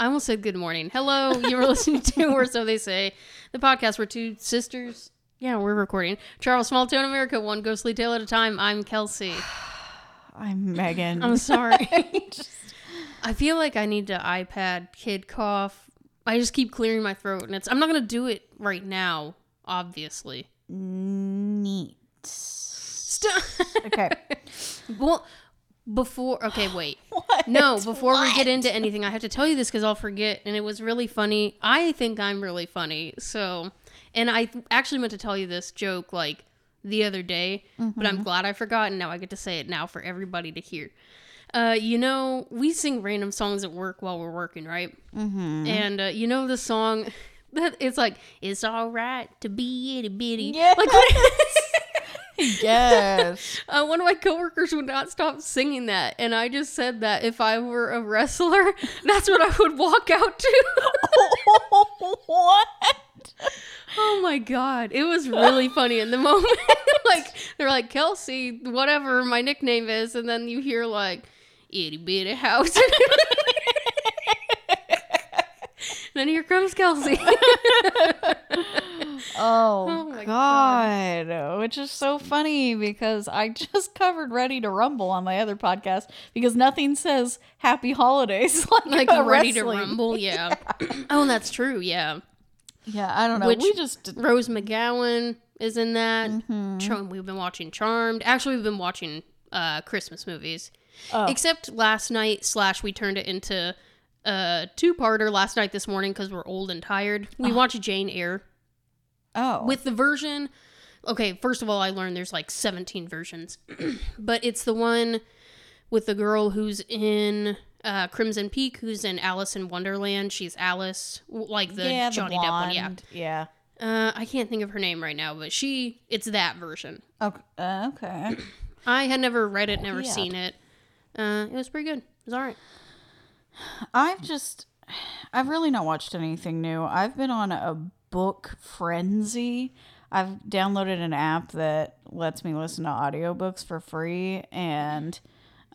I almost said good morning. Hello, you were listening to, or so they say, the podcast where two sisters. Yeah, we're recording. Charles, Small Town America, one ghostly tale at a time. I'm Kelsey. I'm Megan. I'm sorry. I feel like I need to iPad kid cough. I just keep clearing my throat, and it's. I'm not gonna do it right now, obviously. Neat. Stop. Okay. well, before. Okay, wait. What? No, before we get into anything, I have to tell you this because I'll forget. And it was really funny. I think I'm really funny. So, and I th- actually meant to tell you this joke like the other day, but I'm glad I forgot. And now I get to say it now for everybody to hear. Uh, you know, we sing random songs at work while we're working, right? Mm-hmm. And uh, you know the song that it's like it's all right to be itty bitty. Yes. Like what- yes. uh, one of my coworkers would not stop singing that, and I just said that if I were a wrestler, that's what I would walk out to. what? oh my god, it was really funny in the moment. like they're like Kelsey, whatever my nickname is, and then you hear like itty bitty house. then here comes Kelsey. Oh, Oh my God. Which is so funny because I just covered Ready to Rumble on my other podcast because nothing says happy holidays like, like a ready to rumble, yeah. oh, that's true, yeah. Yeah, I don't know. Which- we just Rose McGowan is in that. Mm-hmm. We've been watching Charmed. Actually, we've been watching uh, Christmas movies. Oh. Except last night, slash, we turned it into a two parter last night this morning because we're old and tired. We watched Jane Eyre oh with the version. Okay, first of all, I learned there's like 17 versions, but it's the one with the girl who's in uh, Crimson Peak, who's in Alice in Wonderland. She's Alice, like the yeah, the Johnny Depp one. Yeah. Yeah. Uh, I can't think of her name right now, but she, it's that version. Okay. Uh, okay. I had never read it, never Weird. seen it. Uh, it was pretty good. It was all right. I've just I've really not watched anything new. I've been on a book frenzy. I've downloaded an app that lets me listen to audiobooks for free and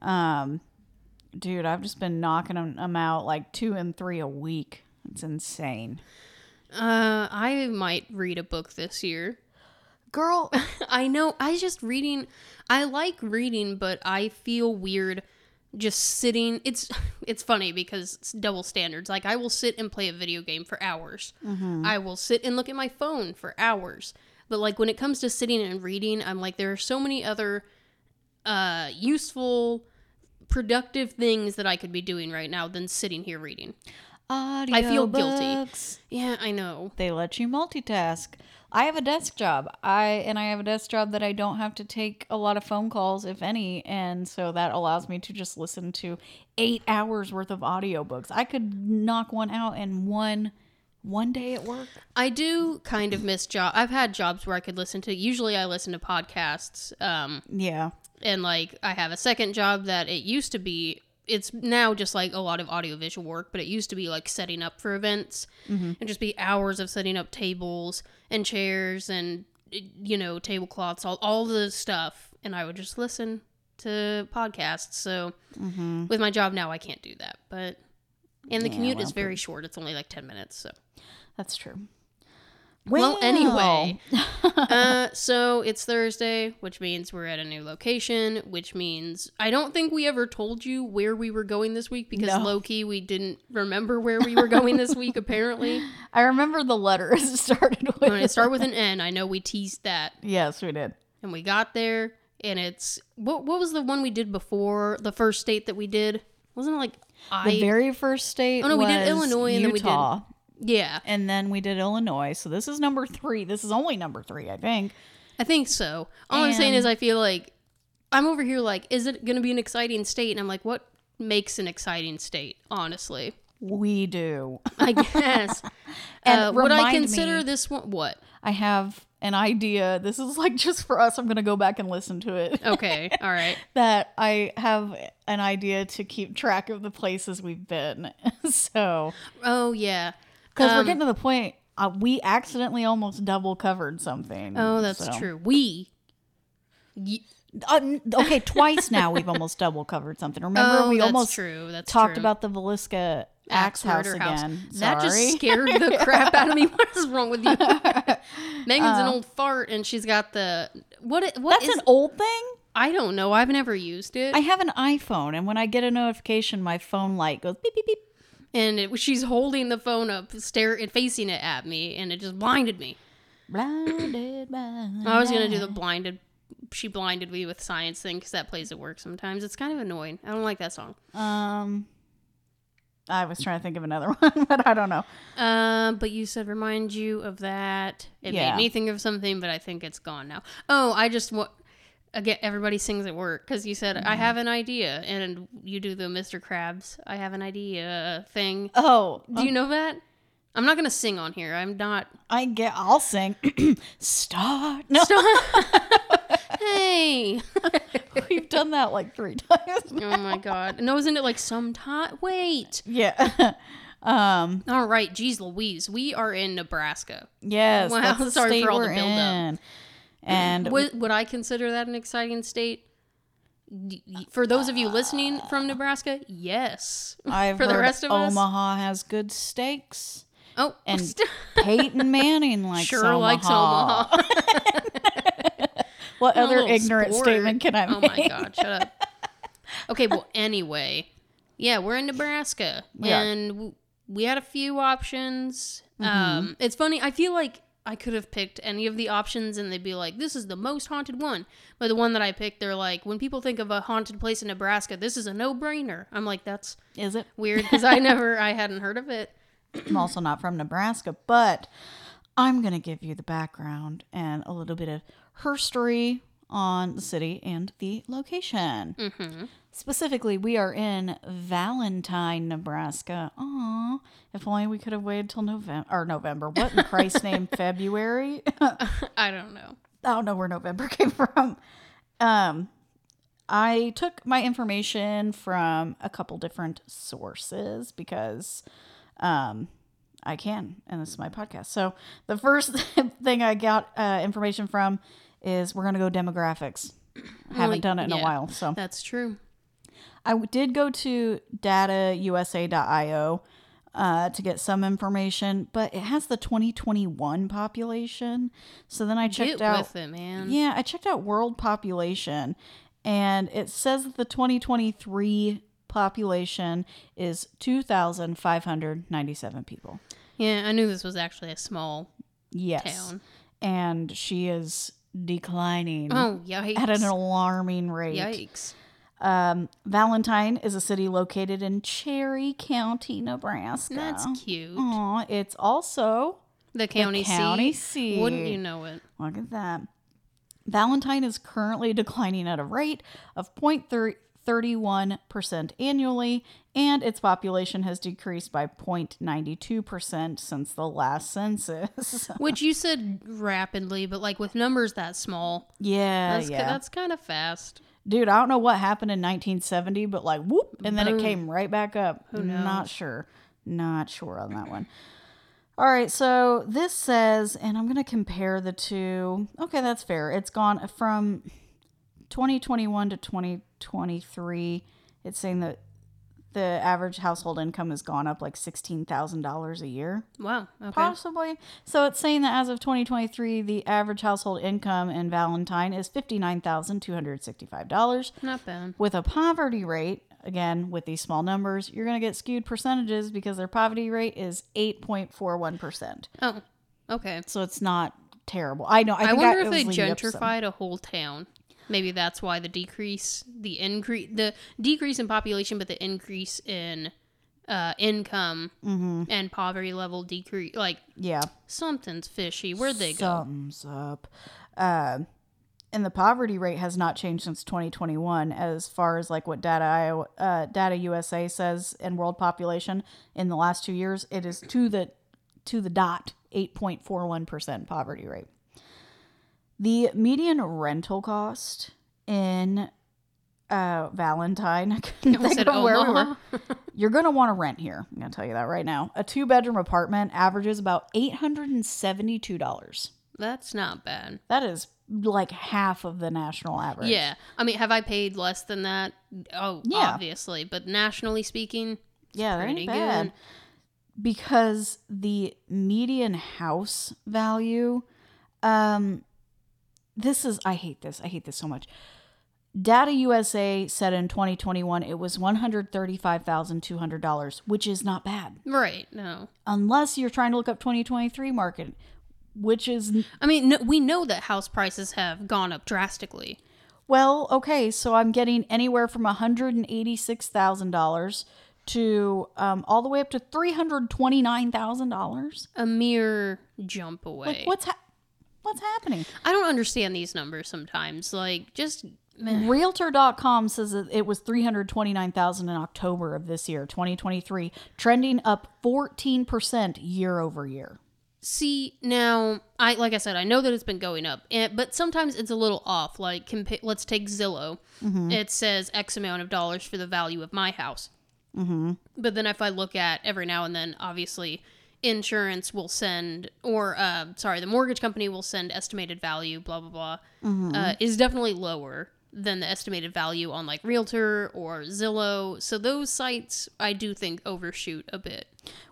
um dude, I've just been knocking them, out like 2 and 3 a week. It's insane. Uh, I might read a book this year. Girl, I know. I just reading. I like reading, but I feel weird just sitting. It's it's funny because it's double standards. Like I will sit and play a video game for hours. I will sit and look at my phone for hours. But like when it comes to sitting and reading, I'm like there are so many other uh useful productive things that I could be doing right now than sitting here reading. I feel guilty. Yeah, I know. They let you multitask. I have a desk job. I and I have a desk job that I don't have to take a lot of phone calls, if any, and so that allows me to just listen to eight hours worth of audiobooks. I could knock one out in one one day at work. I do kind of miss job. I've had jobs where I could listen to. Usually, I listen to podcasts. Um, Yeah. and like I have a second job that it used to be. It's now just like a lot of audiovisual work, but it used to be like setting up for events mm-hmm. and just be hours of setting up tables and chairs and you know tablecloths, all all the stuff, and I would just listen to podcasts. So mm-hmm. with my job now, I can't do that, but. And the Yeah, commute well, is very short. It's only like 10 minutes. So That's true. Well, anyway, uh, so it's Thursday, which means we're at a new location, which means I don't think we ever told you where we were going this week because No. low key we didn't remember where we were going this week, apparently. I remember the letter it started with. When it started with an N, I know we teased that. yes, we did. And we got there, and it's what, what was the one we did before? The first state that we did? Wasn't it like I. The very first state. Oh, no, we did Illinois and then we did- Utah, yeah, and then we did Illinois. So this is number three. This is only number three, I think. I think so. All I'm saying is, I feel like I'm over here like, is it going to be an exciting state? And I'm like, what makes an exciting state? Honestly, We do. I guess. And uh, would I consider me- this one? What? I have an idea. This is like just for us. I'm going to go back and listen to it. Okay, all right. that I have an idea to keep track of the places we've been. so, Oh yeah. Because we're Um, getting to the point, uh, we accidentally almost double covered something. Oh, that's so. true. We. Y- Uh, okay, twice now we've almost double covered something. Remember, oh, we almost true. That's talked true. about the Villisca Axe House again. That just scared the crap out of me. What is wrong with you? Megan's an Uh, old fart, and she's got the what? What That's is? an old thing. I don't know. I've never used it. I have an iPhone, and when I get a notification, my phone light goes beep beep beep. And it, she's holding the phone up, stare and facing it at me, and it just blinded me. Blinded by I was gonna do the blinded. She blinded me with science thing because that plays at work sometimes. It's kind of annoying. I don't like that song. Um, I was trying to think of another one, but I don't know. Um, but you said remind you of that. It Yeah. made me think of something, but I think it's gone now. Oh, I just want again. Everybody sings at work because you said Mm-hmm. I have an idea, and you do the Mr. Krabs. I have an idea thing. Oh, Do you know that? I'm not gonna sing on here. I'm not. I get. I'll sing. Start. No, Hey. we've done that like three times. oh my god. No, isn't it like sometime? Wait. Yeah. um. All right. Geez, Louise. We are in Nebraska. Yes. Wow, sorry for all the buildup. And Would, would I consider that an exciting state? For those of you listening from Nebraska, yes. I've for the heard rest of us? Omaha has good steaks, Oh, and Peyton Manning likes sure Omaha. likes Omaha. What other ignorant sport. statement can I Oh my god, shut up. Okay, well, anyway, yeah, we're in Nebraska, We and w- we had a few options. Mm-hmm. Um, it's funny. I feel like I could have picked any of the options, and they'd be like, "This is the most haunted one." But the one that I picked, they're like, when people think of a haunted place in Nebraska, this is a no-brainer. I'm like, that's Is it? weird because I never, I hadn't heard of it. I'm also not from Nebraska, but I'm going to give you the background and a little bit of history on the city and the location. Mm-hmm. Specifically, we are in Valentine, Nebraska. Aw, if only we could have waited till November or November. What in Christ's name? February? I don't know. I don't know where November came from. Um, I took my information from a couple different sources because um, I can, and this is my podcast. So the first thing I got uh, information from is we're gonna go demographics. Haven't done it in a while, so That's true. I did go to datausa.io uh, to get some information, but it has the 2021 population. So then I checked Get out. with it, man. Yeah, I checked out world population, and it says that the 2023 population is 2,597 people. Yeah, I knew this was actually a small Yes. town. And she is declining Oh, yikes. at an alarming rate. Yikes. Um, Valentine is a city located in Cherry County, Nebraska. That's cute. Aw, it's also The county, county seat. seat. Wouldn't you know it? Look at that. Valentine is currently declining at a rate of 0.31% annually, and its population has decreased by 0.92% since the last census. Which you said rapidly, but like with numbers that small, yeah, that's, yeah. that's kind of fast. Dude, I don't know what happened in 1970, but like whoop, and then it came right back up. Who Not sure. Not sure on that one. All right, so this says, and I'm going to compare the two. Okay, that's fair. It's gone from 2021 to 2023. It's saying that the average household income has gone up like $16,000 a year. Wow. Okay. Possibly. So it's saying that as of 2023, the average household income in Valentine is $59,265. Not bad. With a poverty rate, again, with these small numbers, you're going to get skewed percentages because their poverty rate is 8.41%. Oh, okay. So it's not terrible. I know. I, I, wonder I- if they was leading up to some- gentrified a whole town. Maybe that's why the decrease, the increase, the decrease in population, but the increase in uh, income Mm-hmm. and poverty level decrease. Like Yeah. something's fishy. Where'd they go? Something's up. Uh, and the poverty rate has not changed since 2021 as far as like what data uh, data USA says in world population in the last 2 years it is to the to the dot 8.41% poverty rate. The median rental cost in uh, Valentine. I couldn't think of where we were. You're going to want to rent here. I'm going to tell you that right now. A two bedroom apartment averages about $872. That's not bad. That is like half of the national average. Yeah. I mean, have I paid less than that? Oh, Yeah. obviously. But nationally speaking, Yeah, that pretty ain't bad. good. Because the median house value, um, this is I hate this. I hate this so much. Data USA said in 2021 it was $135,200, which is not bad. Right. No. Unless you're trying to look up 2023 market, which is I mean, no, we know that house prices have gone up drastically. well, okay, so I'm getting anywhere from $186,000 to um, all the way up to $329,000. A mere jump away. Like what's ha- what's happening? I don't understand these numbers sometimes. Like, just meh. Realtor.com says that it was 329,000 in October of this year, 2023, trending up 14% year over year. see now. I like I said, I know that it's been going up, and, but sometimes it's a little off. Like, compa- let's take Zillow. It says X amount of dollars for the value of my house. Mm-hmm. But then if I look at every now and then, obviously. Insurance will send, or uh, sorry, the mortgage company will send estimated value, blah blah blah, uh, is definitely lower than the estimated value on like Realtor or Zillow. So those sites, I do think overshoot a bit.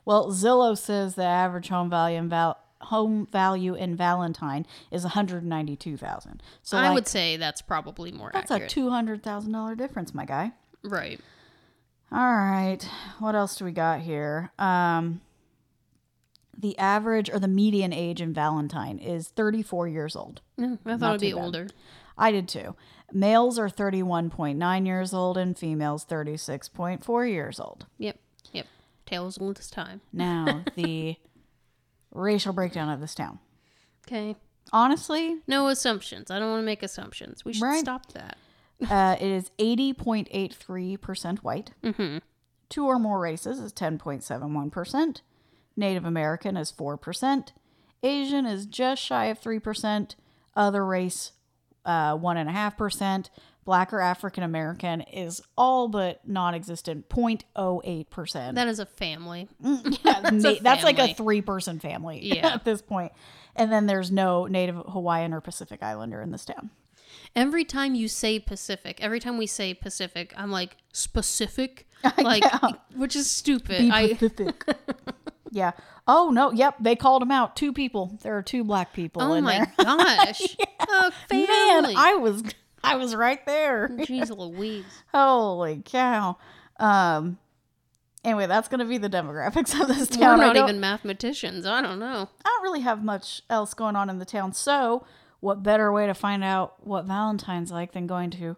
Well, Zillow says the average home value in val- home value in Valentine is 192,000. So I like, would say that's probably more that's accurate. a $200,000 difference, my guy. right. All right. What else do we got here? Um the average or the median age in Valentine is 34 years old. No, I thought Not it'd be bad. older. I did too. Males are 31.9 years old and females 36.4 years old. Yep. Yep. Tales old this time. Now, the racial breakdown of this town. Okay. Honestly, No assumptions. I don't want to make assumptions. We should Right. stop that. uh, it is 80.83% white. Mm-hmm. Two or more races is 10.71%. Native American is 4%. Asian is just shy of 3%. Other race, uh, 1.5%. Black or African American is all but non existent, 0.08%. That is a family. yeah, That's a na- that's like a three person family Yeah. at this point. And then there's no Native Hawaiian or Pacific Islander in this town. Every time you say Pacific, every time we say Pacific, I'm like specific, like which is stupid. Be I. yeah. Oh no. Yep. They called him out. Two people. There are two black people in there. oh in my there. gosh, a family. Man, I was I was right there. Jeez Louise. Holy cow. Um. Anyway, that's gonna be the demographics of this town. We're. Not even mathematicians. I don't know. I don't really have much else going on in the town. So, what better way to find out what Valentine's like than going to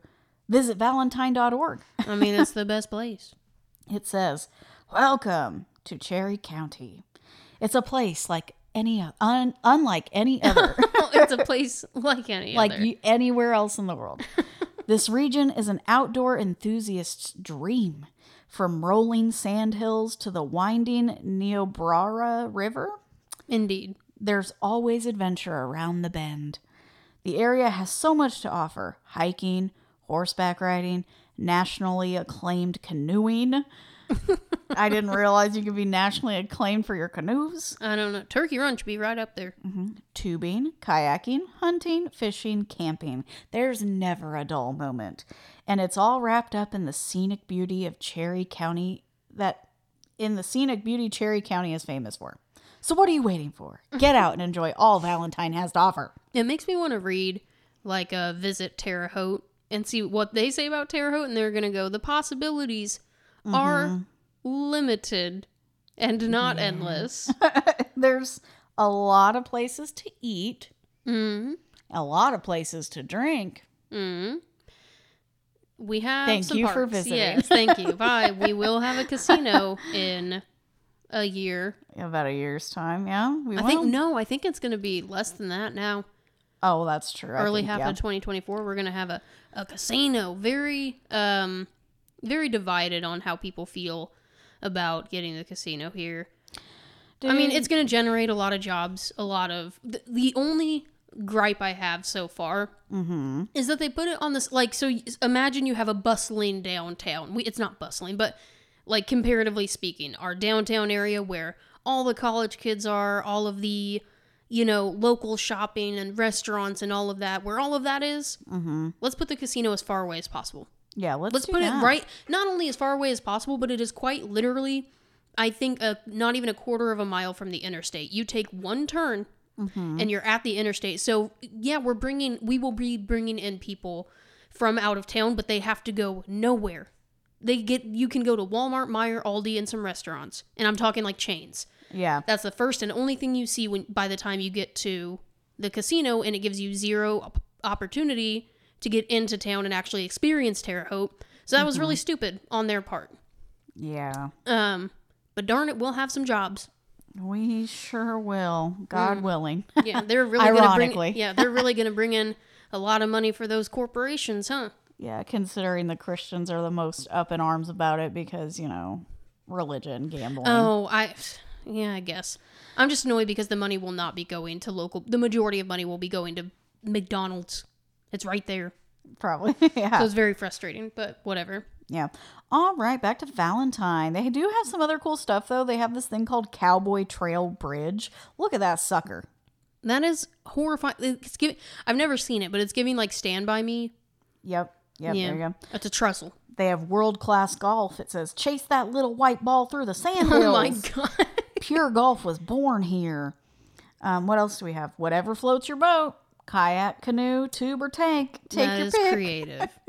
visit valentine.org? I mean, it's the best place. It says, "Welcome to Cherry County. It's a place like any un, unlike any other, it's a place like any like other. anywhere else in the world. this region is an outdoor enthusiast's dream, from rolling sand hills to the winding Niobrara River. Indeed. There's always adventure around the bend. The area has so much to offer: hiking, horseback riding, nationally acclaimed canoeing." I didn't realize you could be nationally acclaimed for your canoes. I don't know. Turkey Run should be right up there. Mm-hmm. Tubing, kayaking, hunting, fishing, camping. There's never a dull moment. And it's all wrapped up in the scenic beauty of Cherry County that in the scenic beauty Cherry County is famous for. So what are you waiting for? Get out and enjoy all Valentine has to offer. It makes me want to read like a visit Terre Haute and see what they say about Terre Haute, and they're gonna go. The possibilities mm-hmm. are limited and not endless. There's a lot of places to eat, mm a lot of places to drink. mm We have. Thank some you for visiting. Yes, thank you. Bye. We will have a casino in a year. About a year's time, yeah. We I will. think no. I think it's gonna be less than that now. Oh, that's true. Early think, half yeah. of 2024 we're going to have a, a casino very um very divided on how people feel about getting the casino here i mean it's going to generate a lot of jobs a lot of the, the only gripe i have so far Mm-hmm. is that they put it on this like so imagine you have a bustling downtown we, it's not bustling but like comparatively speaking our downtown area where all the college kids are all of the you know local shopping and restaurants and all of that where all of that is Mm-hmm. let's put the casino as far away as possible Yeah, let's, Let's put that. it right, not only as far away as possible, but it is quite literally, I think, a, not even a quarter of a mile from the interstate. You take one turn Mm-hmm. and you're at the interstate. So, yeah, we're bringing, we will be bringing in people from out of town, but they have to go nowhere. They get, you can go to Walmart, Meijer, Aldi, and some restaurants. And I'm talking like chains. Yeah. That's the first and only thing you see when by the time you get to the casino, and it gives you zero op- opportunity to get into town and actually experience Terre Haute. So that was really stupid on their part. Yeah. Um, but darn it, we'll have some jobs. We sure will. God willing. Yeah, they're really gonna bring. Ironically. Yeah, they're really gonna bring in a lot of money for those corporations, huh? yeah, considering the Christians are the most up in arms about it because, you know, religion, gambling. Oh, I. Yeah, I guess. I'm just annoyed because the money will not be going to local. The majority of money will be going to McDonald's. It's right there. Probably. Yeah. So it's very frustrating, but whatever. Yeah. All right, back to Valentine. They do have some other cool stuff though. They have this thing called Cowboy Trail Bridge. Look at that sucker. That is horrifying. It's giving. I've never seen it, but it's giving like Stand by Me. Yep. Yep. Yeah, There you go. it's a trestle. They have world class golf. It says chase that little white ball through the sand hills. Oh my god. Pure golf was born here. Um, what else do we have? Whatever floats your boat. Kayak, canoe, tube, or tank. Take that your is pick. creative.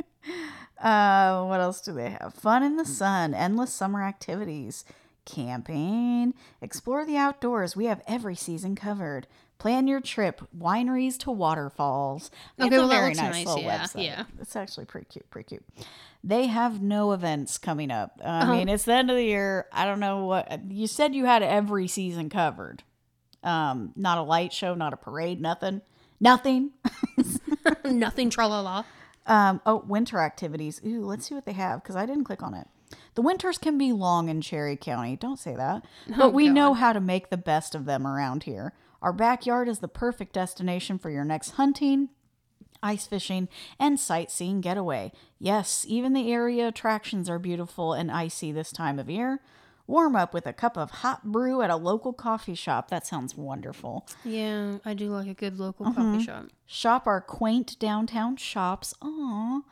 Uh, what else do they have? Fun in the sun, endless summer activities, camping, explore the outdoors. We have every season covered. Plan your trip, wineries to waterfalls. It's Okay, a well, that very nice, nice, little yeah, website. yeah. It's actually pretty cute, pretty cute. They have no events coming up. I Oh. mean, it's the end of the year. I don't know what you said. You had every season covered. Um, not a light show, not a parade, nothing, nothing. Nothing. Tra la la. Um, oh, winter activities. Ooh, let's see what they have because I didn't click on it. The winters can be long in Cherry County. Don't say that. But we know how to make the best of them around here. Our backyard is the perfect destination for your next hunting, ice fishing, and sightseeing getaway. Yes, even the area attractions are beautiful and icy this time of year. Warm up with a cup of hot brew at a local coffee shop. That sounds wonderful. Yeah, I do like a good local Mm-hmm. coffee shop. Shop our quaint downtown shops. Aww.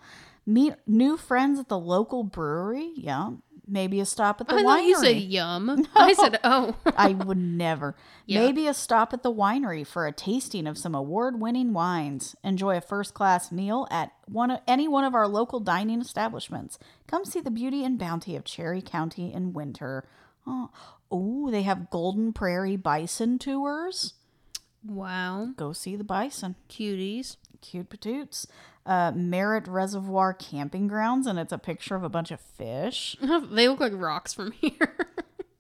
Meet new friends at the local brewery. Yeah. Maybe a stop at the I winery. thought you said yum. I said oh. I would never. Yeah. Maybe a stop at the winery for a tasting of some award-winning wines. Enjoy a first-class meal at one of, any one of our local dining establishments. Come see the beauty and bounty of Cherry County in winter. Oh, oh they have Golden Prairie bison tours. wow, Go see the bison. cuties. Cute patoots. Uh, Merritt Reservoir Camping Grounds, and it's a picture of a bunch of fish. they look like rocks from here.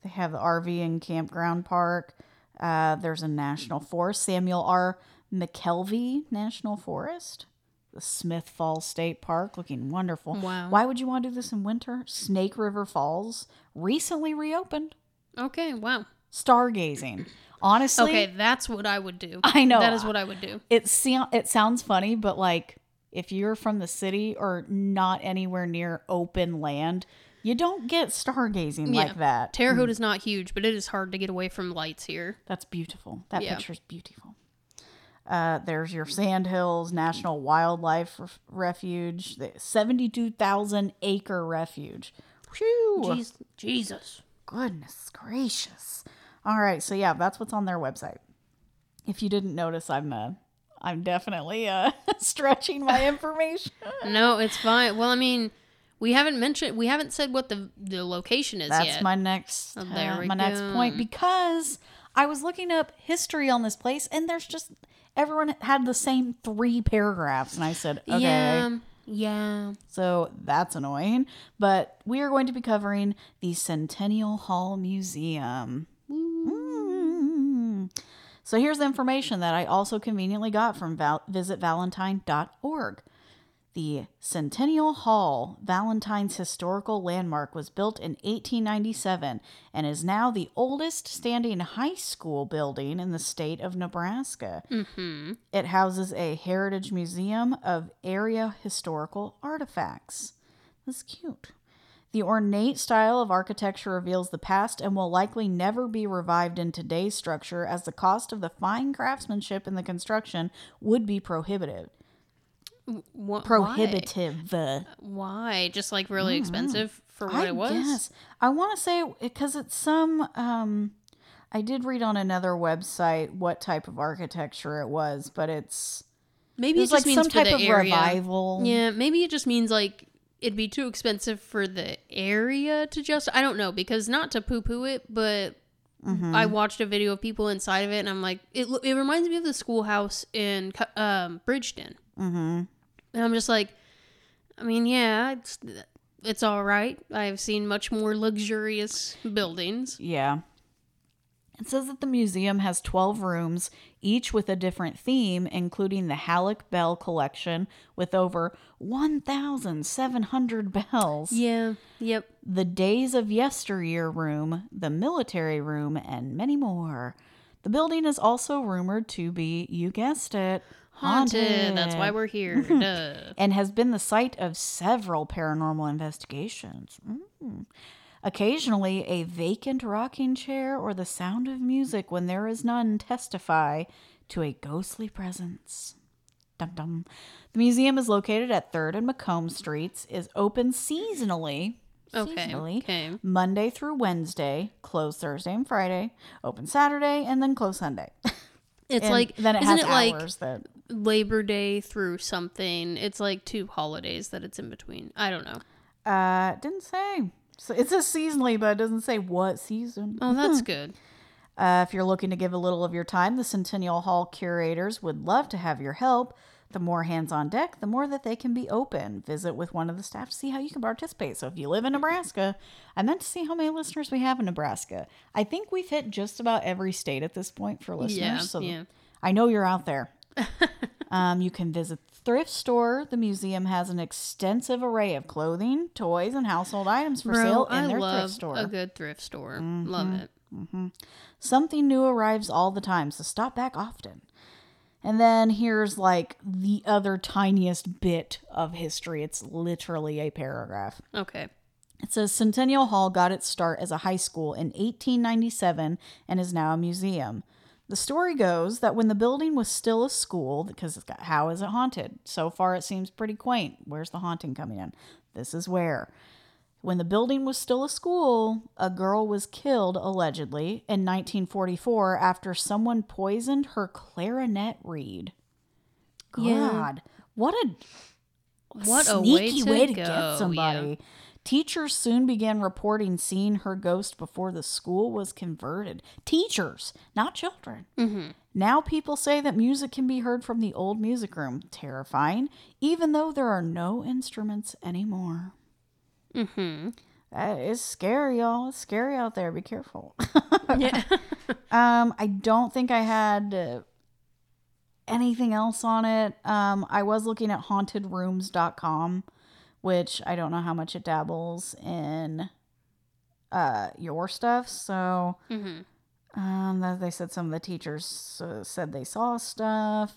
They have the RV and campground park. Uh, there's a national forest, Samuel R. McKelvey National Forest. The Smith Falls State Park, looking wonderful. Wow. Why would you want to do this in winter? Snake River Falls, recently reopened. okay, wow. Stargazing. Honestly, Okay, that's what I would do. I know. That is what I would do. it it sounds funny, but like if you're from the city or not anywhere near open land, you don't get stargazing like that. Terre Haute is not huge, but it is hard to get away from lights here. That's beautiful. That Yeah. picture's beautiful. Uh, there's your Sandhills National Wildlife Ref- Refuge, the 72,000 acre refuge. Whew. Jeez, Jesus. Goodness gracious. All right, so yeah, that's what's on their website. If you didn't notice, I'm uh, I'm definitely uh, stretching my information. No, it's fine. Well, I mean, we haven't mentioned, we haven't said what the the location is That's yet. my next Oh, there uh, we my next point because I was looking up history on this place and there's just everyone had the same three paragraphs and I said, okay. Yeah, yeah. So that's annoying. But we are going to be covering the Centennial Hall Museum. So here's the information that I also conveniently got from val- visitvalentine.org. The Centennial Hall, Valentine's historical landmark, was built in 1897 and is now the oldest standing high school building in the state of Nebraska. Mm-hmm. It houses a heritage museum of area historical artifacts. That's cute. The ornate style of architecture reveals the past and will likely never be revived in today's structure as the cost of the fine craftsmanship in the construction would be prohibitive. Wh- Prohibitive. Why? Why? Just like really expensive for what I it was? guess. I want to say because it's some. Um, I did read on another website what type of architecture it was, but it's Maybe it it just like means some type of area. revival. Yeah, maybe it just means like it'd be too expensive for the area to just. I don't know because not to poo poo it, but Mm-hmm. I watched a video of people inside of it, and I'm like, it. It reminds me of the schoolhouse in um, Bridgeton, Mm-hmm. and I'm just like, I mean, yeah, it's it's all right. I've seen much more luxurious buildings. Yeah. It says that the museum has 12 rooms, each with a different theme, including the Halleck Bell collection with over 1,700 bells. Yeah. Yep. the Days of Yesteryear room, the military room, and many more. The building is also rumored to be, you guessed it, Haunted. That's why we're here. Duh. and has been the site of several paranormal investigations. Mm. Occasionally, a vacant rocking chair or the sound of music when there is none testify to a ghostly presence. Dum dum. The museum is located at 3rd and Macomb Streets, is open seasonally. Okay. seasonally, Okay. Monday through Wednesday, closed Thursday and Friday, open Saturday, and then closed Sunday. It's And like then it isn't it like that Labor Day through something? It's like two holidays that it's in between. I don't know. Uh, didn't say. So it says seasonally, but it doesn't say what season. Oh, that's good. Uh, if you're looking to give a little of your time, the Centennial Hall curators would love to have your help. The more hands on deck, the more that they can be open. Visit with one of the staff to see how you can participate. So if you live in Nebraska, I meant to see how many listeners we have in Nebraska. I think we've hit just about every state at this point for listeners. Yeah, so yeah. I know you're out there. um, you can visit thrift store. The museum has an extensive array of clothing, toys, and household items for sale in I their love thrift store. a good thrift store. Mm-hmm. Love it. Something new arrives all the time, so stop back often. And then here's like the other tiniest bit of history. It's literally a paragraph. Okay. It says Centennial Hall got its start as a high school in 1897 and is now a museum. The story goes that when the building was still a school, because it's got, how is it haunted? So far, it seems pretty quaint. Where's the haunting coming in? This is where. When the building was still a school, a girl was killed, allegedly, in 1944 after someone poisoned her clarinet reed. Yeah. God, what a What a way sneaky to way to get somebody. Teachers soon began reporting seeing her ghost before the school was converted. Teachers, not children. Mm-hmm. Now people say that music can be heard from the old music room. Terrifying, even though there are no instruments anymore. Mm-hmm. That is scary, y'all. It's scary out there. Be careful. Yeah. Um, I don't think I had uh, anything else on it. Um, I was looking at hauntedrooms.com, which I don't know how much it dabbles in uh your stuff. So, mm-hmm. um, they said some of the teachers uh, said they saw stuff.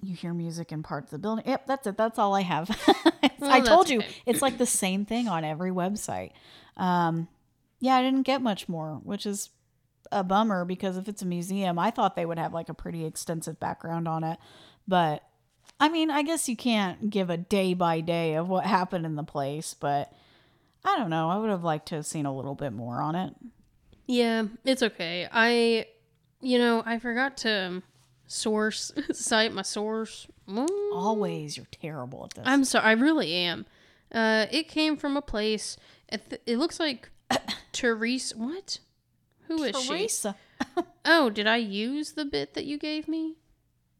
You hear music in parts of the building. Yep, that's it. That's all I have. I told you it's like the same thing on every website. Um, yeah, I didn't get much more, which is a bummer because if it's a museum, I thought they would have like a pretty extensive background on it. But I mean, I guess you can't give a day by day of what happened in the place, but I don't know. I would have liked to have seen a little bit more on it. Yeah, it's okay. I, you know, I forgot to source, cite my source. Mm, Always, you're terrible at this. I'm sorry, I really am. Uh, it came from a place. It, th- it looks like Therese. What? Who is she? Teresa. Oh, did I use the bit that you gave me?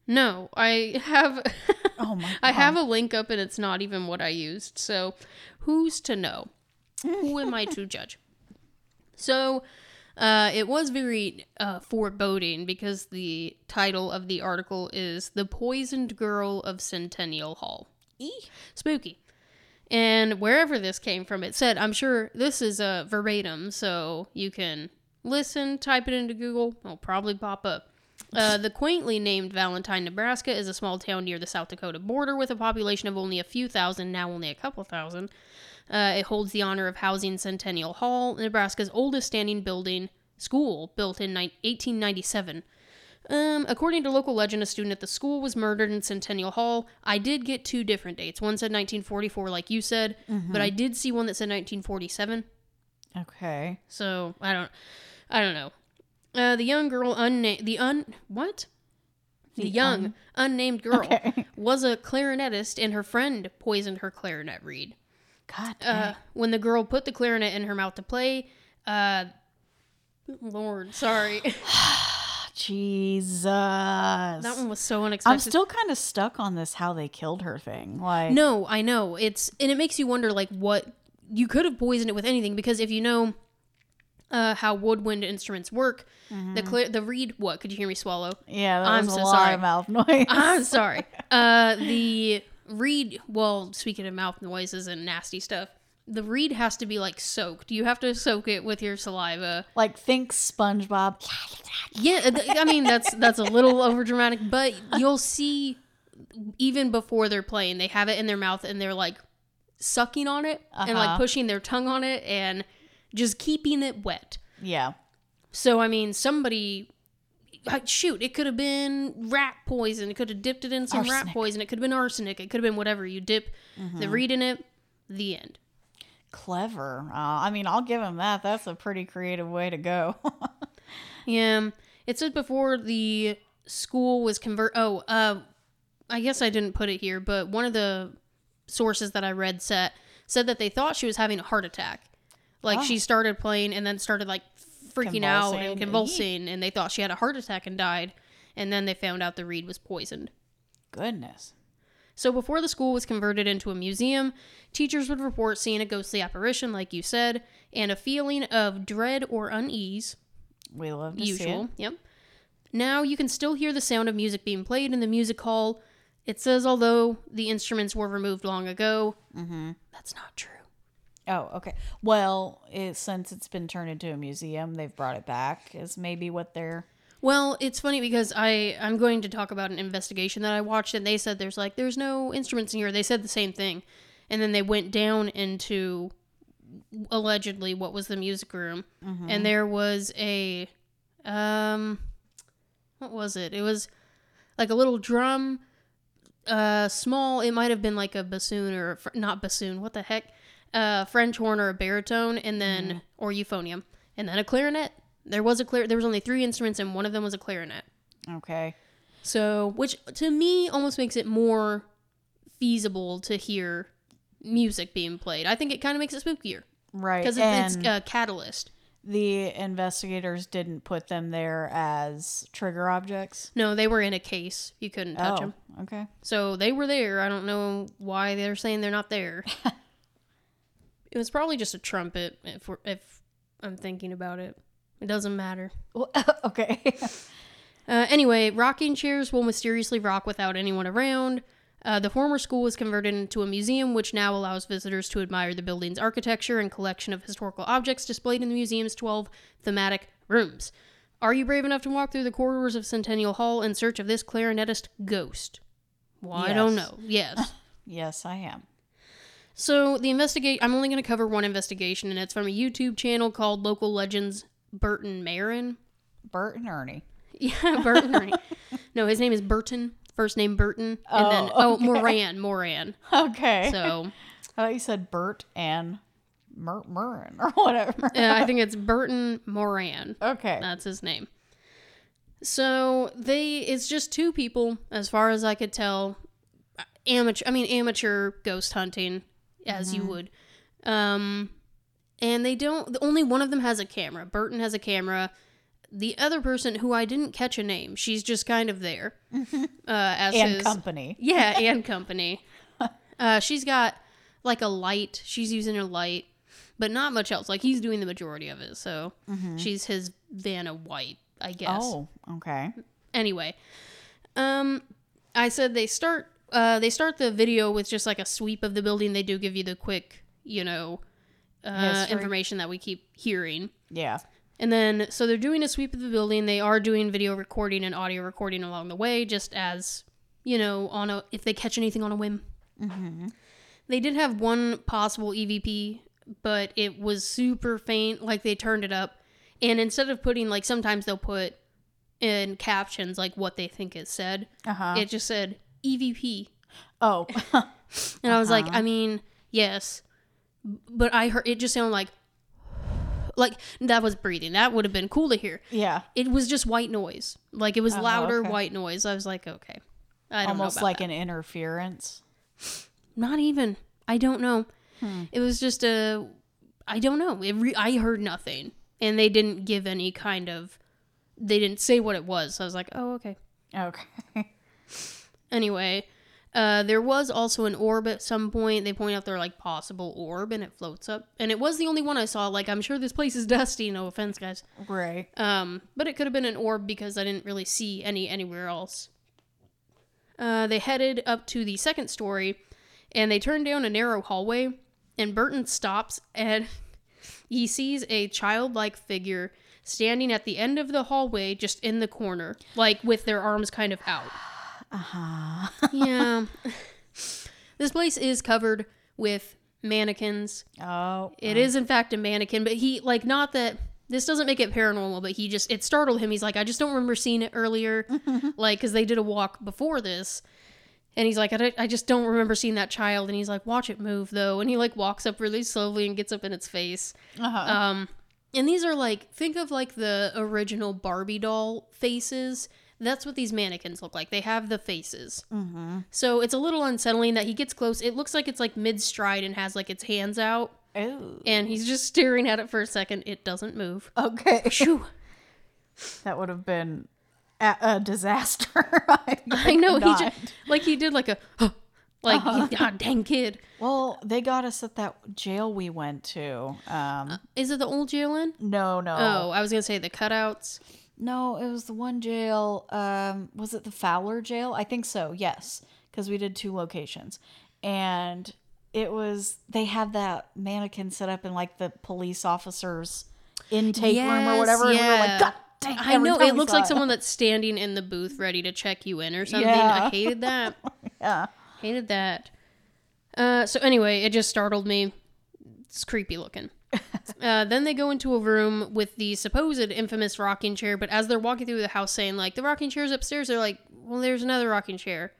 No, I have. Oh my God. I have a link up and it's not even what I used. So, who's to know? Who am I to judge? So, uh, it was very uh, foreboding because the title of the article is "The Poisoned Girl of Centennial Hall." Spooky. And wherever this came from, it said, I'm sure this is a verbatim, so you can listen, type it into Google, it'll probably pop up. Uh, the quaintly named Valentine, Nebraska is a small town near the South Dakota border with a population of only a few thousand, now only a couple thousand. Uh, it holds the honor of housing Centennial Hall, Nebraska's oldest standing building school, built in ni- 1897. Um, according to local legend, a student at the school was murdered in Centennial Hall. I did get two different dates. One said 1944, like you said, but I did see one that said 1947. Okay. So I don't, I don't know. Uh, the young girl, unnamed, the un, what? The, The young, un- unnamed girl Okay. was a clarinetist, and her friend poisoned her clarinet reed. God. Uh, when the girl put the clarinet in her mouth to play, uh, Lord, sorry, Jesus. that one was so unexpected. I'm still kind of stuck on this how they killed her thing. Like, No, I know. It's and it makes you wonder like what you could have poisoned it with anything because if you know uh, how woodwind instruments work, the clear the reed what could you hear me swallow? yeah, that I'm was a so lot sorry. of mouth noise. I'm sorry. Uh, the reed. Well, speaking of mouth noises and nasty stuff, the reed has to be like soaked. You have to soak it with your saliva. like, think SpongeBob. Yeah, I mean that's that's a little overdramatic, but you'll see even before they're playing, they have it in their mouth and they're like sucking on it and like Uh-huh. pushing their tongue on it and just keeping it wet. Yeah. So I mean, somebody uh, shoot, it could have been rat poison. It could have dipped it in some rat poison. It could have been arsenic. It could have been whatever. You dip the reed in it. The end. Clever. Uh, I mean, I'll give him that. That's a pretty creative way to go. Yeah. It said before the school was convert. Oh, uh, I guess I didn't put it here, but one of the sources that I read said said that they thought she was having a heart attack. Like Oh. she started playing and then started like freaking out and convulsing, and they thought she had a heart attack and died. And then they found out the reed was poisoned. Goodness. So before the school was converted into a museum, teachers would report seeing a ghostly apparition, like you said, and a feeling of dread or unease We love to see usual. Yep. Now you can still hear the sound of music being played in the music hall. It says, although the instruments were removed long ago, Mm-hmm. that's not true. Oh, okay. Well, it, since it's been turned into a museum, they've brought it back. Is maybe what they're. Well, it's funny because I I'm going to talk about an investigation that I watched, and they said there's like there's no instruments in here. They said the same thing, and then they went down into allegedly what was the music room, and there was a um, what was it? It was like a little drum, uh, small. It might have been like a bassoon or a fr- not bassoon. What the heck? Uh, French horn or a baritone, and then or euphonium, and then a clarinet. There was a clear. There was only three instruments, and one of them was a clarinet. Okay. So, which to me almost makes it more feasible to hear music being played. I think it kind of makes it spookier Right. because it's, it's a catalyst. the investigators didn't put them there as trigger objects. No, they were in a case. You couldn't touch oh, them. okay. So they were there. I don't know why they're saying they're not there. it was probably just a trumpet. If we're, if I'm thinking about it, it doesn't matter. Well, okay. Uh, anyway, rocking chairs will mysteriously rock without anyone around. Uh, the former school was converted into a museum, which now allows visitors to admire the building's architecture and collection of historical objects displayed in the museum's 12 thematic rooms. Are you brave enough to walk through the corridors of Centennial Hall in search of this clarinetist ghost? Well, I don't know. Yes. yes, I am. So the investigate I'm only going to cover one investigation and it's from a YouTube channel called Local Legends Burton Marin. Bert and Ernie. Yeah, Burton. right. No, his name is Burton. First name Burton and then Oh, oh okay. Moran, Moran. Okay. So, I thought you said Bert and Mer- Murrin or whatever. uh, I think it's Burton Moran. okay. That's his name. So, they it's just two people as far as I could tell amateur I mean amateur ghost hunting as you would. Um and they don't only one of them has a camera. Burton has a camera. The other person who I didn't catch a name, she's just kind of there. Uh as and his company. Yeah, and company. Uh, she's got like a light. She's using her light, but not much else. Like he's doing the majority of it. So she's his Vanna White, I guess. Oh, okay. Anyway, um, I said they start. Uh, they start the video with just like a sweep of the building. They do give you the quick, you know, uh, information that we keep hearing. Yeah. And then, so they're doing a sweep of the building. They are doing video recording and audio recording along the way, just as, you know, on a if they catch anything on a whim. Mm-hmm. They did have one possible EVP, but it was super faint. Like they turned it up, and instead of putting like sometimes they'll put in captions like what they think it said. Uh-huh. It just said EVP. oh. And I was like, Uh-huh. I mean, yes. But I heard it just sounded like like that was breathing. That would have been cool to hear. yeah. It was just white noise. Like it was Oh, louder okay. white noise. I was like, okay. I don't Almost like that. an interference. not even. I don't know. Hmm. It was just a I don't know. It re- I heard nothing and they didn't give any kind of they didn't say what it was. So I was like, "Oh, okay." Okay. Anyway, uh, there was also an orb at some point. They point out their like possible orb, and it floats up. And it was the only one I saw. Like, I'm sure this place is dusty. No offense, guys. right. Um, but it could have been an orb because I didn't really see any anywhere else. Uh, they headed up to the second story, and they turned down a narrow hallway. And Burton stops, and he sees a childlike figure standing at the end of the hallway, just in the corner, like with their arms kind of out. Uh-huh. yeah. this place is covered with mannequins. Oh. It is in fact a mannequin, but he like not that this doesn't make it paranormal, but he just it startled him. He's like, I just don't remember seeing it earlier, like because they did a walk before this, and he's like, I, I just don't remember seeing that child. And he's like, watch it move though, and he like walks up really slowly and gets up in its face. Uh-huh. Um, and these are like think of like the original Barbie doll faces. That's what these mannequins look like. They have the faces. mm-hmm. So it's a little unsettling that he gets close. It looks like it's like mid stride and has like its hands out, Oh. and he's just staring at it for a second. It doesn't move. Okay. Shoo. That would have been a, a disaster. I, I know he just like he did like a like Uh-huh. God dang kid. Well, they got us at that jail we went to. Um, Is it the old jail in? no, no, Oh, I was gonna say the cutouts. No. It was the one jail. Um, was it the Fowler jail? I think so. Yes, because we did two locations, and it was they had that mannequin set up in like the police officers intake room or Yes, whatever. And we were yeah. like, God dang! I know it looks like someone that's standing in the booth ready to check you in or something. Yeah. I hated that. Yeah. Hated that. Uh, so anyway, it just startled me. It's creepy looking. Uh, then they go into a room with the supposed infamous rocking chair, but as they're walking through the house saying, like, the rocking chair's upstairs, they're like, well, there's another rocking chair.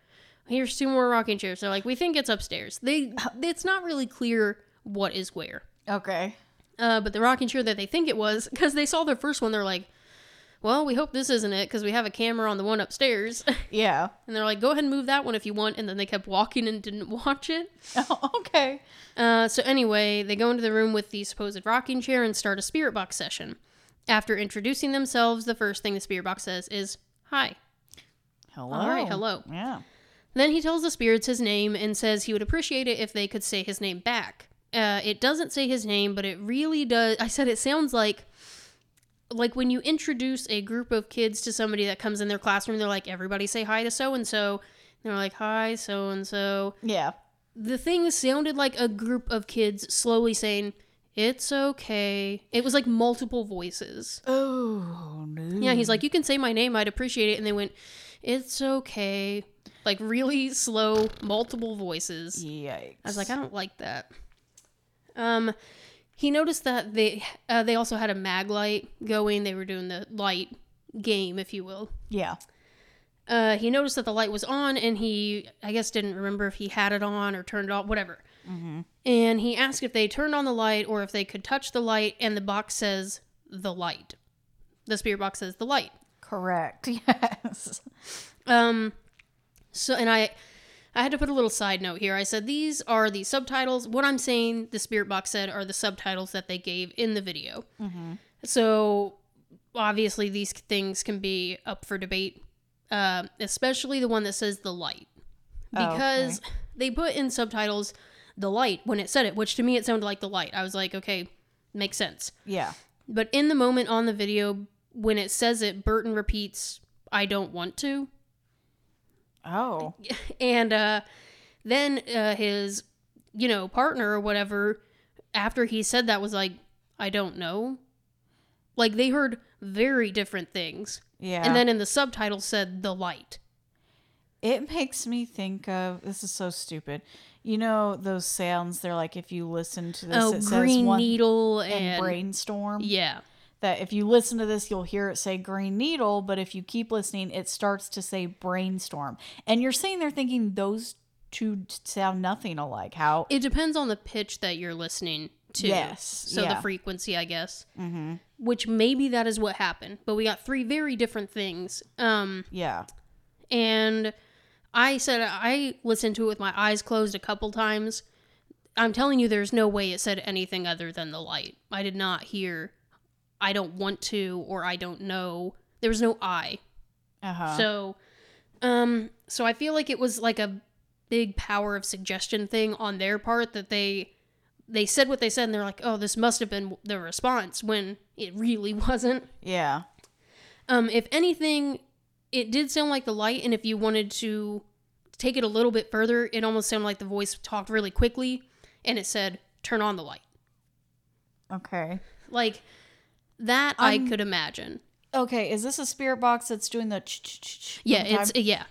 Here's two more rocking chairs. They're like, we think it's upstairs. They, it's not really clear what is where. Okay. Uh, but the rocking chair that they think it was, because they saw the first one, they're like, well, we hope this isn't it, because we have a camera on the one upstairs. Yeah. and they're like, go ahead and move that one if you want. And then they kept walking and didn't watch it. Oh, okay. Uh, so anyway, they go into the room with the supposed rocking chair and start a spirit box session. After introducing themselves, the first thing the spirit box says is, Hi. Hello. All right, hello. Yeah. Then he tells the spirits his name and says he would appreciate it if they could say his name back. Uh, it doesn't say his name, but it really does. I said it sounds like like when you introduce a group of kids to somebody that comes in their classroom, they're like, everybody say hi to so and so. They're like, hi, so and so. Yeah. The thing sounded like a group of kids slowly saying, it's okay. It was like multiple voices. Oh no. Yeah, he's like, you can say my name, I'd appreciate it. And they went, it's okay. Like really slow, multiple voices. Yikes. I was like, I don't like that. Um, he noticed that they uh, they also had a mag light going. They were doing the light game, if you will. yeah. Uh, he noticed that the light was on, and he, I guess, didn't remember if he had it on or turned it off, whatever. And he asked if they turned on the light or if they could touch the light, and the box says the light. The spirit box says the light. Correct. Yes. Um, so and I, I had to put a little side note here. I said these are the subtitles. What I'm saying, the spirit box said, are the subtitles that they gave in the video. So obviously these things can be up for debate, uh, especially the one that says the light, Oh, because they put in subtitles the light when it said it, which to me it sounded like the light. I was like, okay, makes sense. Yeah. But in the moment on the video, when it says it, Burton repeats, I don't want to. Oh. And uh, then uh, his, you know, partner or whatever, after he said that, was like, I don't know. Like they heard very different things. Yeah. And then in the subtitle said the light. it makes me think of this is so stupid. You know those sounds? They're like if you listen to this, oh, it green says one needle and and, brainstorm. yeah, that if you listen to this, you'll hear it say green needle, but if you keep listening, it starts to say brainstorm. And you're sitting there thinking those two sound nothing alike. How? It depends on the pitch that you're listening to. Yes, So yeah. the frequency, I guess. Mm-hmm. Which maybe that is what happened. But we got three very different things. Um, Yeah. and I said I listened to it with my eyes closed a couple times. I'm telling you, there's no way it said anything other than the light. I did not hear, I don't want to, or I don't know. There was no I. Uh huh. So, um, so I feel like it was like a big power of suggestion thing on their part that they they said what they said and they're like, oh, this must have been the response when it really wasn't. yeah. Um, if anything, it did sound like the light, and if you wanted to take it a little bit further, it almost sounded like the voice talked really quickly and it said, turn on the light. Okay. Like that I I'm- could imagine. Okay. Is this a spirit box that's doing the? ch- ch- ch- ch Yeah, the it's yeah.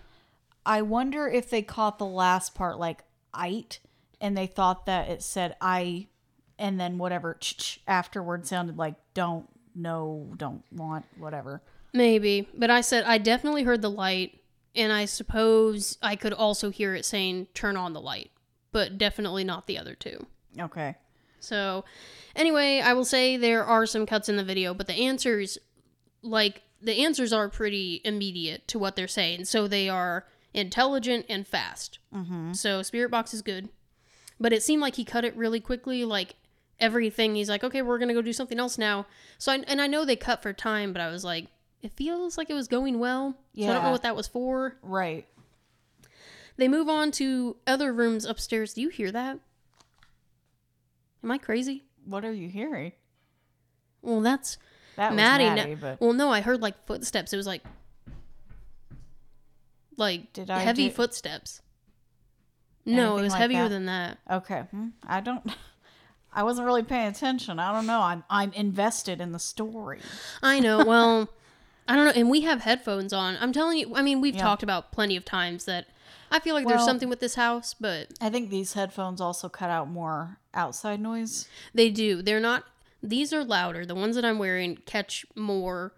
I wonder if they caught the last part like "ite" and they thought that it said "I," and then whatever ch- ch afterward sounded like "don't," "no," "don't," "want," whatever. Maybe, but I said I definitely heard the light, and I suppose I could also hear it saying "turn on the light," but definitely not the other two. Okay. So, anyway, I will say there are some cuts in the video, but the answers, like the answers, are pretty immediate to what they're saying. So they are intelligent and fast. Mm-hmm. So Spirit Box is good, but it seemed like he cut it really quickly. Like everything, he's like, "Okay, we're gonna go do something else now." So, I, and I know they cut for time, but I was like, it feels like it was going well. So I don't know what that was for. Right. They move on to other rooms upstairs. Do you hear that? Am I crazy? What are you hearing? Well, that's That was Maddie. Maddie, no- but Well, no, I heard like footsteps. It was like, like Did I heavy do- footsteps. No, it was like heavier that? than that. okay. Hmm, I don't. I wasn't really paying attention. I don't know. I'm I'm invested in the story. I know. Well, I don't know. And we have headphones on. I'm telling you. I mean, we've talked about plenty of times that I feel like there's something with this house, but I think these headphones also cut out more outside noise. they do. They're not. These are louder. The ones that I'm wearing catch more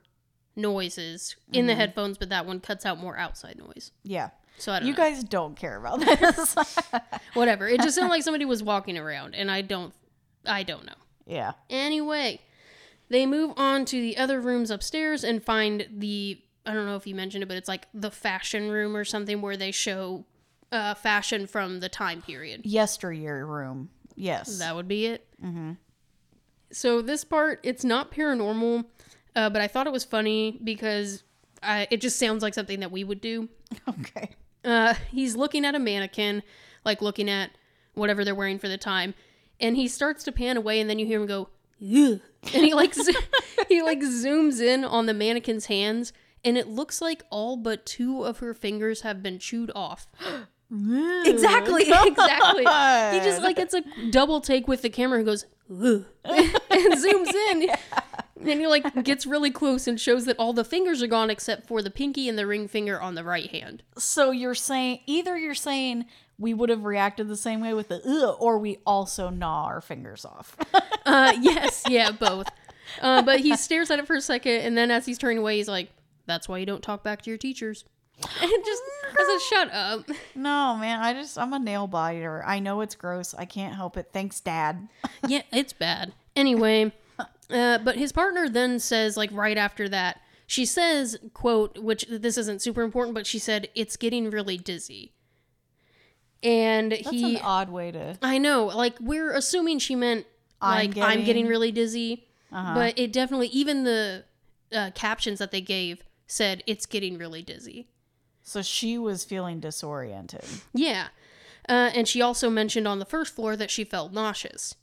noises in Mm-hmm. the headphones, but that one cuts out more outside noise. Yeah. So I don't You know. guys don't care about this. Whatever. It just sounded like somebody was walking around, and I don't. I don't know. yeah. Anyway, they move on to the other rooms upstairs and find the I don't know if you mentioned it, but it's like the fashion room or something where they show uh, fashion from the time period. Yesteryear room. Yes. That would be it. Mm-hmm. So this part, it's not paranormal, uh, but I thought it was funny because I, it just sounds like something that we would do. okay. Uh, he's looking at a mannequin, like looking at whatever they're wearing for the time, and he starts to pan away, and then you hear him go, Ugh. and he like zo- he like zooms in on the mannequin's hands, and it looks like all but two of her fingers have been chewed off. Exactly, exactly. He just like it's a double take with the camera and goes, and zooms in. And he like gets really close and shows that all the fingers are gone except for the pinky and the ring finger on the right hand. So you're saying either you're saying we would have reacted the same way with the ugh, or we also gnaw our fingers off. Uh, yes, yeah, both. Uh, but he stares at it for a second, and then as he's turning away, he's like, "That's why you don't talk back to your teachers." And just as a shut up. no, man, I just I'm a nail biter. I know it's gross. I can't help it. Thanks, Dad. Yeah, it's bad. Anyway, uh, but his partner then says, like right after that, she says, "quote," which this isn't super important, but she said, "It's getting really dizzy." And That's he, an odd way to. I know, like we're assuming she meant I'm like I'm getting getting- really dizzy, Uh-huh. but it definitely even the uh, captions that they gave said it's getting really dizzy. So she was feeling disoriented. Yeah, uh, and she also mentioned on the first floor that she felt nauseous.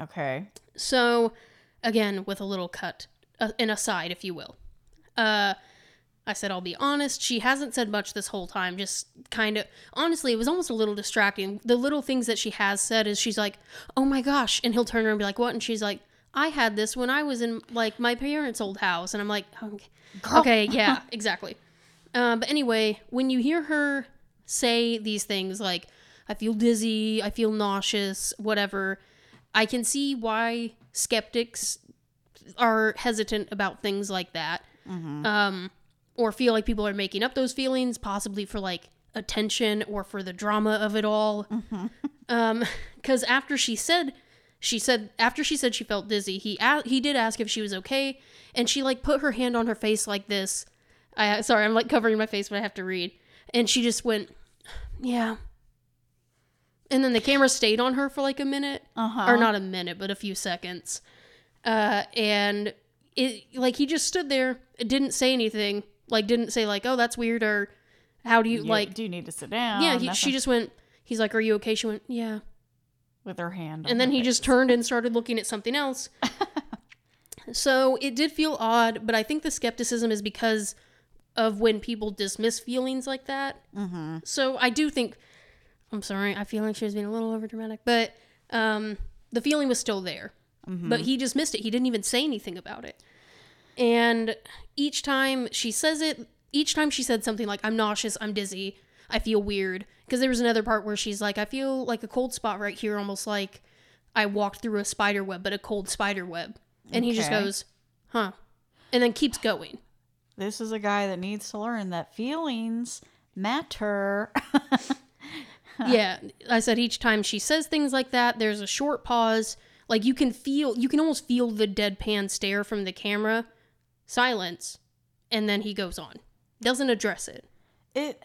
Okay. So, again, with a little cut, uh, an aside, if you will. Uh, I said, I'll be honest, she hasn't said much this whole time. Just kind of, honestly, it was almost a little distracting. The little things that she has said is she's like, oh my gosh. And he'll turn around and be like, what? And she's like, I had this when I was in like my parents' old house. And I'm like, okay, okay yeah, exactly. Uh, but anyway, when you hear her say these things like, I feel dizzy, I feel nauseous, whatever, I can see why skeptics are hesitant about things like that, um, or feel like people are making up those feelings, possibly for like attention or for the drama of it all. Um, because after she said, she said after she said she felt dizzy, he a- he did ask if she was okay, and she like put her hand on her face like this. I sorry, I'm like covering my face, but I have to read, and she just went, yeah. And then the camera stayed on her for like a minute, Uh-huh. or not a minute, but a few seconds. Uh, and it like he just stood there, didn't say anything, like didn't say like, oh, that's weird, or how do you You- like? do you need to sit down? yeah, he, she just went. He's like, "Are you okay?" She went, "Yeah." with her hand. And then he face. just turned and started looking at something else. so it did feel odd, but I think the skepticism is because of when people dismiss feelings like that. Mm-hmm. So I do think. I'm sorry. I feel like she was being a little overdramatic, but um, the feeling was still there. But he just missed it. He didn't even say anything about it. And each time she says it, each time she said something like, I'm nauseous, I'm dizzy, I feel weird. Because there was another part where she's like, I feel like a cold spot right here, almost like I walked through a spider web, but a cold spider web. And he just goes, huh. And then keeps going. This is a guy that needs to learn that feelings matter. yeah. I said each time she says things like that, there's a short pause. Like you can feel, you can almost feel the deadpan stare from the camera, silence, and then he goes on. Doesn't address it. it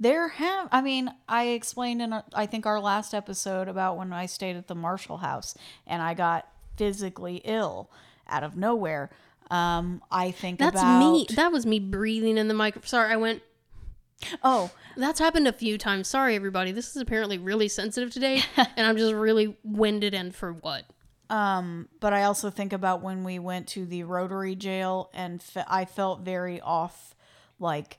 there have i mean i explained in our, i think our last episode about when i stayed at the marshall house and i got physically ill out of nowhere um i think That's about me. That was me breathing in the microphone. Sorry, I went. oh That's happened a few times. Sorry, everybody. This is apparently really sensitive today, and I'm just really winded. And for what? um but i also think about when we went to the rotary jail and fe- i felt very off like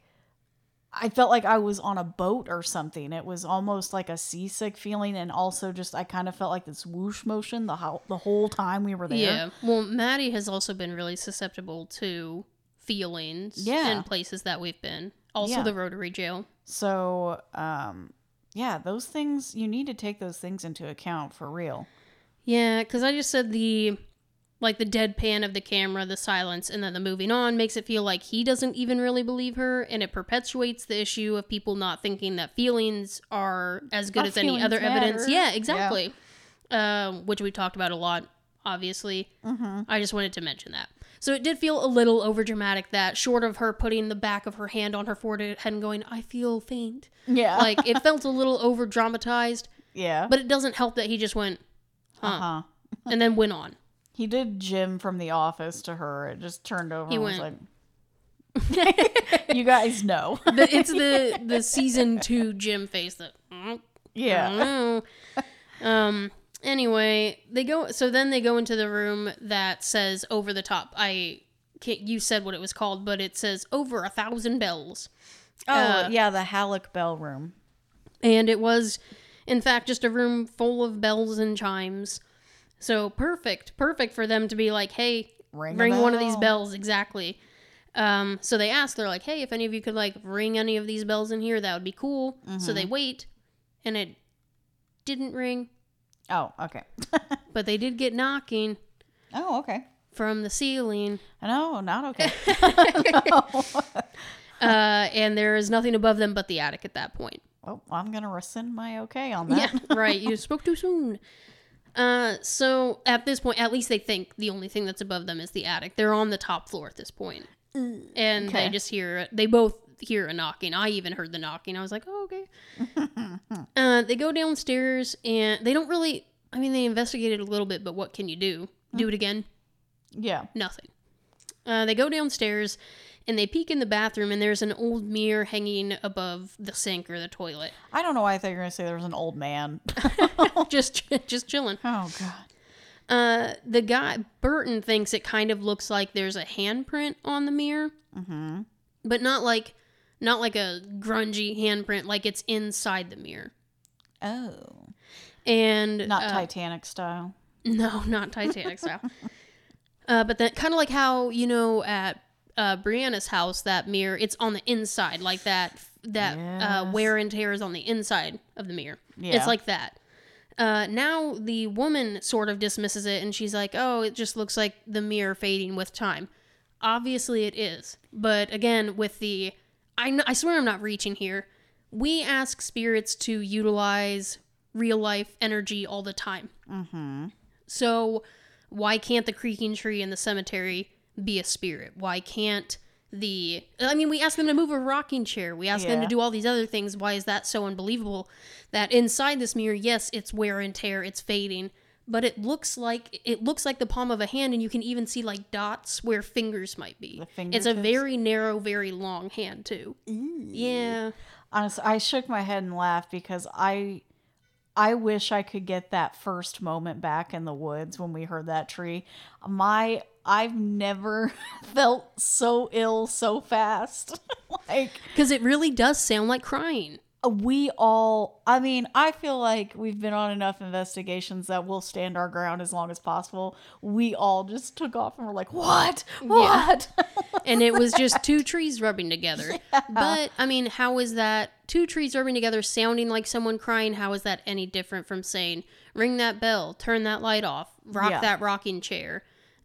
I felt like I was on a boat or something. It was almost like a seasick feeling, and also just I kind of felt like this whoosh motion the whole the whole time we were there. Yeah. Well, Maddie has also been really susceptible to feelings Yeah. in places that we've been. Also, Yeah. the Rotary Jail. So, um, yeah, those things you need to take those things into account for real. Yeah, because I just said the like the deadpan of the camera, the silence, and then the moving on makes it feel like he doesn't even really believe her, and it perpetuates the issue of people not thinking that feelings are as good Our as any other evidence. Yeah, exactly. Um, which we talked about a lot, obviously. Mm-hmm. I just wanted to mention that. So it did feel a little overdramatic that, short of her putting the back of her hand on her forehead and going, "I feel faint," Yeah, like it felt a little over dramatized. yeah, But it doesn't help that he just went, huh, uh huh. and then went on. He did Jim from The Office to her. It just turned over. He and was went- like, "You guys know." the, it's the the season two Jim face that mm, yeah. Um. Anyway, they go. So then they go into the room that says over the top. I can't. You said what it was called, but it says over a thousand bells, oh uh, yeah, the Halleck Bell Room. and it was, in fact, just a room full of bells and chimes. So perfect, perfect for them to be like, hey, Ring, ring one of these bells exactly um so they ask they're like hey if any of you could like ring any of these bells in here that would be cool so Mm-hmm. they wait and it didn't ring Oh, okay. but they did get knocking oh, okay. from the ceiling No, not okay. uh and there is nothing above them but the attic at that point Oh, I'm gonna rescind my okay on that. yeah right you spoke too soon uh so at this point at least they think the only thing that's above them is the attic. They're on the top floor at this point. And they just hear they both hear a knocking. I even heard the knocking. I was like oh okay. Uh they go downstairs and they don't really i mean they investigated a little bit but what can you do? Do it again? Yeah. nothing. Uh, they go downstairs and they peek in the bathroom and there's an old mirror hanging above the sink or the toilet I don't know why I thought you were gonna say there was an old man. just just chilling oh God. Uh, the guy Burton thinks it kind of looks like there's a handprint on the mirror, Mm-hmm. but not like not like a grungy handprint, like it's inside the mirror. Oh. And Not uh, Titanic style. No, not Titanic style. Uh, but then kind of like how you know at uh, Brianna's house, that mirror it's on the inside, like that that uh, wear and tear is on the inside of the mirror. Yeah. It's like that. Uh, now the woman sort of dismisses it and she's like, oh, it just looks like the mirror fading with time. Obviously it is. But again, with the. I, kn- I swear I'm not reaching here. We ask spirits to utilize real life energy all the time. Mm-hmm. So why can't the creaking tree in the cemetery be a spirit? Why can't the I mean we ask them to move a rocking chair. We ask them to do all these other things. Why is that so unbelievable that inside this mirror, yes, it's wear and tear, it's fading, but it looks like it looks like the palm of a hand and you can even see like dots where fingers might be. The It's a very narrow, very long hand too. Yeah. Honestly, I shook my head and laughed because I I wish I could get that first moment back in the woods when we heard that tree. My I've never felt so ill so fast. like Because it really does sound like crying. we all I mean, I feel like we've been on enough investigations that we'll stand our ground as long as possible. We all just took off and were like, "What? What?" and it was just two trees rubbing together. But I mean, how is that two trees rubbing together sounding like someone crying? How is that any different from saying ring that bell, turn that light off, rock Yeah. that rocking chair,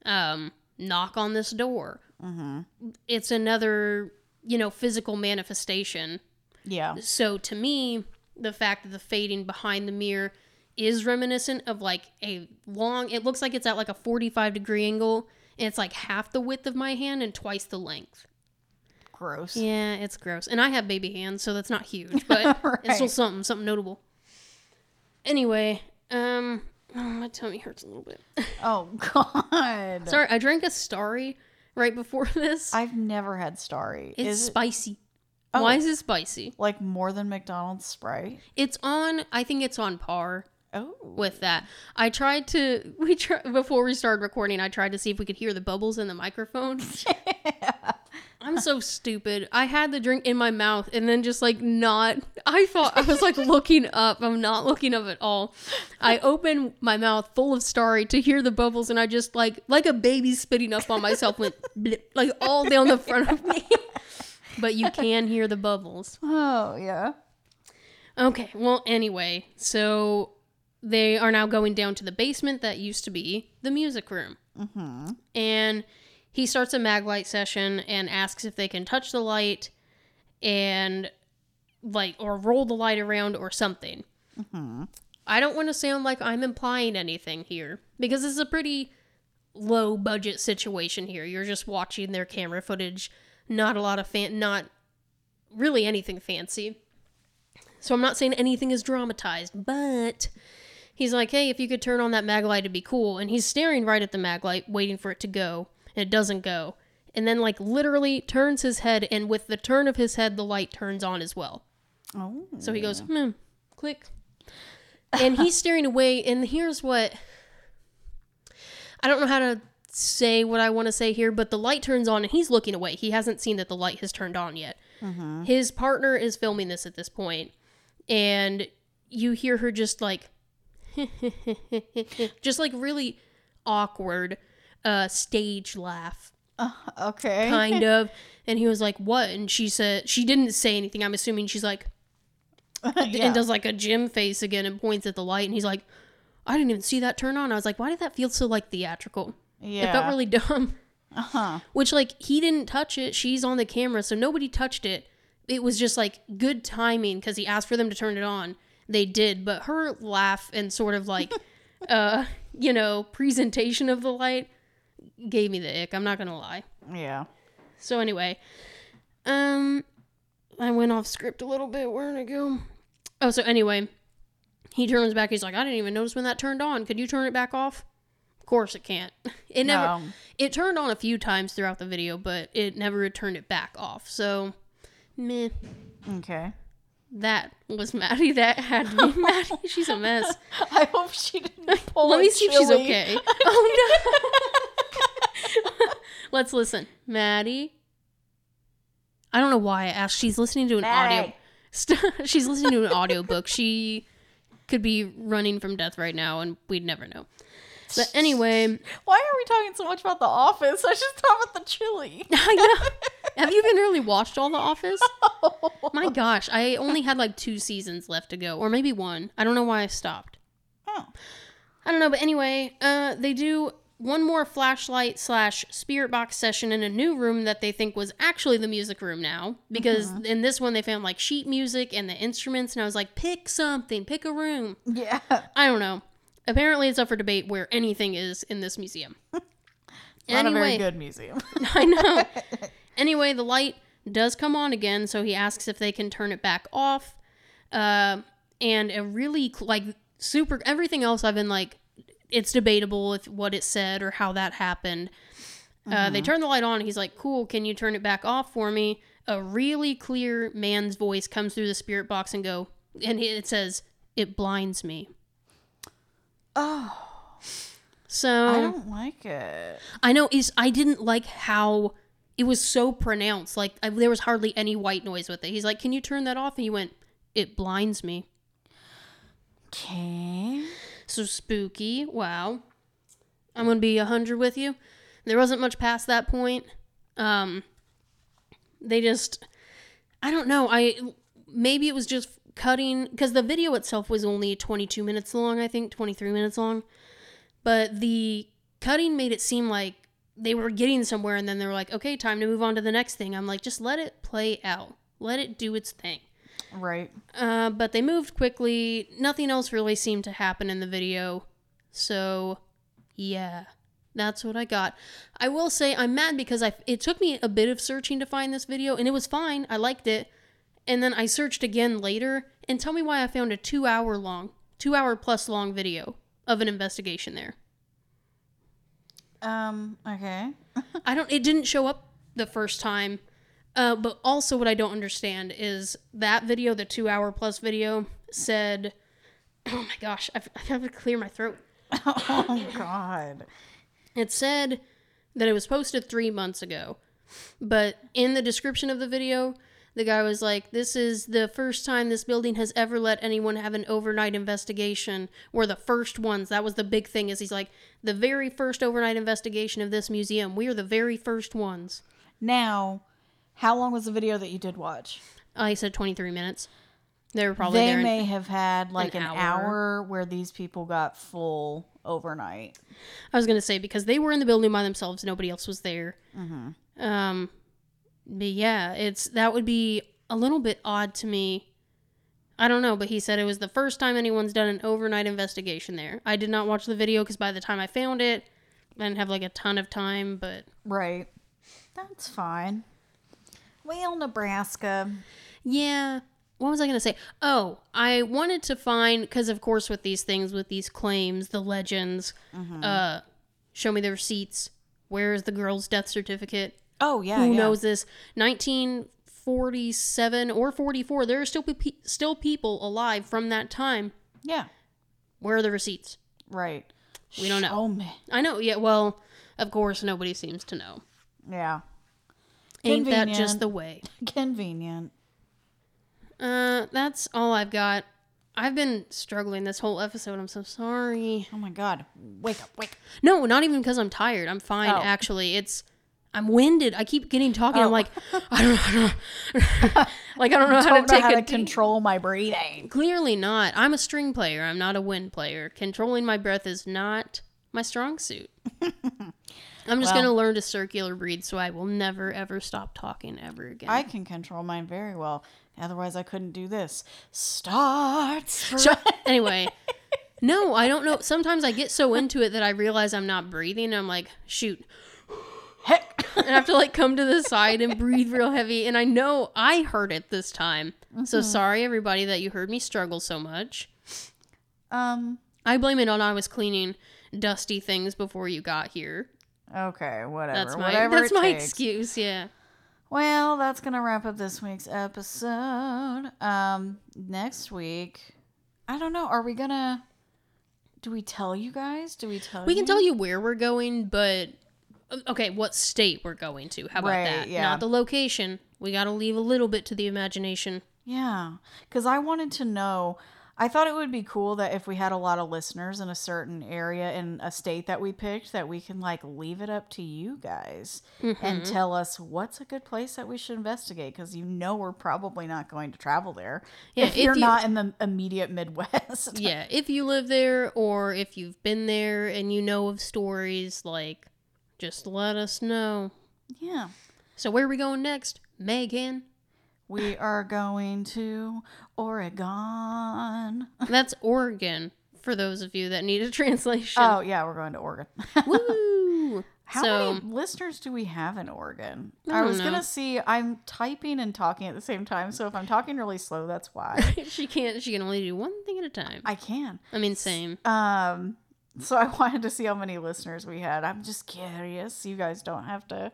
um, knock on this door? Mm-hmm. It's another you know physical manifestation. yeah. So to me, the fact that the fading behind the mirror is reminiscent of like a long. It looks like it's at like a forty-five degree angle. And it's like half the width of my hand and twice the length. Gross. Yeah, it's gross. And I have baby hands, so that's not huge, but it's still something, something notable. Anyway, um, oh, my tummy hurts a little bit. Oh god. Sorry, I drank a Starry right before this. I've never had Starry. it's Is it spicy. Oh. Why is it spicy? like more than McDonald's Sprite? It's on. I think it's on par Oh. with that. I tried to. We try before we started recording. I tried to see if we could hear the bubbles in the microphone. I'm so stupid. I had the drink in my mouth and then just like not. I thought I was like looking up. I'm not looking up at all. I opened my mouth full of starry to hear the bubbles and I just like like a baby spitting up on myself went blip, like all down the front of me. But you can hear the bubbles. Oh yeah. Okay, well, anyway, so they are now going down to the basement that used to be the music room. Mm-hmm. And he starts a maglite session and asks if they can touch the light and, like, or roll the light around or something. Mm-hmm. I don't want to sound like I'm implying anything here because this is a pretty low budget situation here. You're just watching their camera footage, not a lot of fan, not really anything fancy. So I'm not saying anything is dramatized, but he's like, hey, if you could turn on that mag light, it'd be cool. And he's staring right at the mag light, waiting for it to go, and it doesn't go. And then, like, literally turns his head, and with the turn of his head, the light turns on as well. Oh. So he goes, hmm, click. And he's staring away, and here's what I don't know how to say what I want to say here, but the light turns on and he's looking away. He hasn't seen that the light has turned on yet. His partner is filming this at this point, and you hear her just like, just like really awkward uh, stage laugh Okay. kind of. And he was like, "What?" And she said she didn't say anything. I'm assuming she's like, Yeah. and does like a Jim face again and points at the light. And he's like, "I didn't even see that turn on." I was like, "Why did that feel so like theatrical?" yeah. It felt really dumb. Uh-huh. Which like he didn't touch it. She's on the camera, so nobody touched it. It was just like good timing because he asked for them to turn it on. They did, but her laugh and sort of like, uh, you know, presentation of the light gave me the ick. I'm not gonna lie. Yeah. So anyway, um, I went off script a little bit. Where did I go? Oh, so anyway, he turns back. He's like, I didn't even notice when that turned on. Could you turn it back off? Of course it can't. It never. No. It turned on a few times throughout the video, but it never turned it back off. So, meh. Okay. That was Maddie. That had to be Maddie. She's a mess. I hope she didn't pull Let me see if she's okay. Oh no. Let's listen. Maddie. I don't know why I asked. She's listening to an audio. Maddie. St- she's listening to an audiobook. She could be running from death right now and we'd never know. But anyway, Why are we talking so much about the office? I just thought about the chili. I know. Have you even really watched all The Office? My gosh, I only had like two seasons left to go, or maybe one. I don't know why I stopped. Oh. I don't know, but anyway, uh, they do one more flashlight slash spirit box session in a new room that they think was actually the music room now. Because in this one they found like sheet music and the instruments, and I was like, pick something, pick a room. Yeah. I don't know. Apparently, it's up for debate where anything is in this museum. Not a very good museum. I know. anyway, the light does come on again, so he asks if they can turn it back off. Uh, and a really like super everything else I've been like, it's debatable if what it said or how that happened. Uh, they turn the light on. And he's like, "Cool, can you turn it back off for me?" A really clear man's voice comes through the spirit box and go, and it says, "It blinds me." oh, So I don't like it. I know is I didn't like how it was so pronounced. Like I, there was hardly any white noise with it. He's like, "Can you turn that off?" And he went, "It blinds me." Okay. So spooky. Wow. I'm gonna be a hundred with you. There wasn't much past that point. Um, they just, I don't know. I maybe it was just cutting because the video itself was only 22 minutes long. I think 23 minutes long, but the cutting made it seem like they were getting somewhere, and then they were like, "Okay, time to move on to the next thing." I'm like, just let it play out. Let it do its thing. Right. Uh, but they moved quickly. Nothing else really seemed to happen in the video. So, yeah, that's what I got. I will say I'm mad because I it took me a bit of searching to find this video, and it was fine. I liked it. And then I searched again later, and tell me why I found a two hour long, two hour plus long video of an investigation there. Um. Okay. I don't. It didn't show up the first time. Uh, but also, what I don't understand is that video, the two-hour plus video, said, "Oh my gosh, I I have to clear my throat." oh my God. It said that it was posted three months ago, but in the description of the video, the guy was like, "This is the first time this building has ever let anyone have an overnight investigation. We're the first ones." That was the big thing. Is he's like, "The very first overnight investigation of this museum. We are the very first ones." Now, how long was the video that you did watch? I said 23 minutes. They were probably they may have had like an an, hour. hour. where these people got full overnight. I was gonna say because they were in the building by themselves, nobody else was there. Um, but yeah, it's that would be a little bit odd to me. I don't know, but he said it was the first time anyone's done an overnight investigation there. I did not watch the video because by the time I found it, I didn't have like a ton of time. But Right. That's fine. Well, Nebraska. Yeah. What was I going to say? Oh, I wanted to find because of course with these things with these claims, the legends, uh show me the receipts. Where is the girl's death certificate? Oh yeah. Who yeah. knows this? 1947 or 44, there are still pe- still people alive from that time. Yeah. Where are the receipts? Right. We don't know. Oh me. I know. Yeah, well, of course nobody seems to know. Yeah. Ain't that just the way? Convenient. Uh, that's all I've got. I've been struggling this whole episode. I'm so sorry. Oh my God. Wake up. Wake. up. No, not even because I'm tired. I'm fine, Oh. actually. It's I'm winded. I keep getting talking. Oh. I'm like, I don't, I don't like I don't know how Don't to know take how a to control my breathing. Clearly not. I'm a string player. I'm not a wind player. Controlling my breath is not my strong suit. I'm just Well- gonna learn to circular breathe, so I will never ever stop talking ever again. I can control mine very well. Otherwise, I couldn't do this. Start. Shut- anyway, no, I don't know. Sometimes I get so into it that I realize I'm not breathing. And I'm like, shoot, Heck. and I have to like come to the side and breathe real heavy. And I know I heard it this time. So sorry, everybody, that you heard me struggle so much. Um. I blame it on I was cleaning dusty things before you got here. Okay. Whatever. That's my whatever that's my takes. excuse. Yeah. Well, that's gonna wrap up this week's episode. Um, next week, I don't know. Are we gonna? Do we tell you guys? Do we tell? We can tell you where we're going, but okay, what state we're going to? How about Right, that? yeah. Not the location. We got to leave a little bit to the imagination. Yeah, because I wanted to know. I thought it would be cool that if we had a lot of listeners in a certain area in a state that we picked, that we can like leave it up to you guys Mm-hmm. and tell us what's a good place that we should investigate because you know we're probably not going to travel there Yeah, if if you're you- not in the immediate Midwest. yeah, if you live there or if you've been there and you know of stories, like, just let us know. yeah. So where are we going next? Megan. We are going to Oregon. That's Oregon, for those of you that need a translation. Oh, yeah, we're going to Oregon. Woo! How so, many listeners do we have in Oregon? I I, was gonna see. I'm typing and talking at the same time, so if I'm talking really slow, that's why. she can't, she can only do one thing at a time. I can. I mean, same. Um, so I wanted to see how many listeners we had. I'm just curious. You guys don't have to.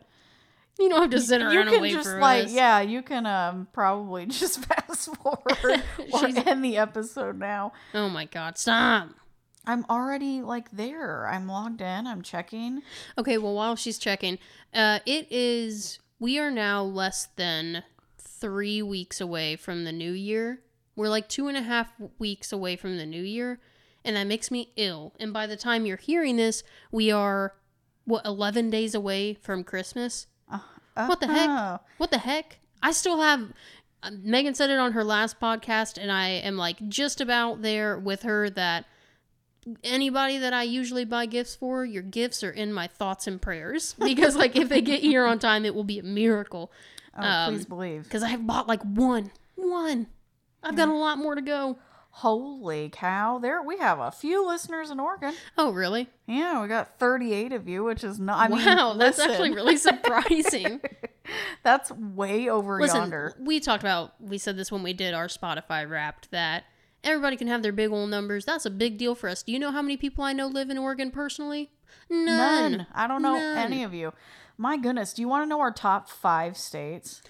You don't have to sit around you and can wait just for like yeah, you can um probably just fast forward or She's- end the episode now. Oh my god, stop. I'm already like there. I'm logged in. I'm checking. Okay, well, while she's checking, uh, it is. We are now less than three weeks away from the new year. We're like two and a half weeks away from the new year, and that makes me ill. And by the time you're hearing this, we are, what, 11 days away from Christmas? What the heck? Oh. What the heck? I still have. uh, Megan said it on her last podcast, and I am like just about there with her that anybody that I usually buy gifts for, your gifts are in my thoughts and prayers. Because, like, if they get here on time, it will be a miracle. Oh, Um, please believe. Because I have bought like one. One. I've got a lot more to go. Holy cow! There we have a few listeners in Oregon. Oh, really? Yeah, we got 38 of you, which is not. I mean, wow, that's listen, actually really surprising. that's way over Listen, yonder. we talked about, we said this when we did our Spotify wrapped, that everybody can have their big old numbers. That's a big deal for us. Do you know how many people I know live in Oregon personally? None. None. I don't know None. any of you. My goodness, do you want to know our top five states?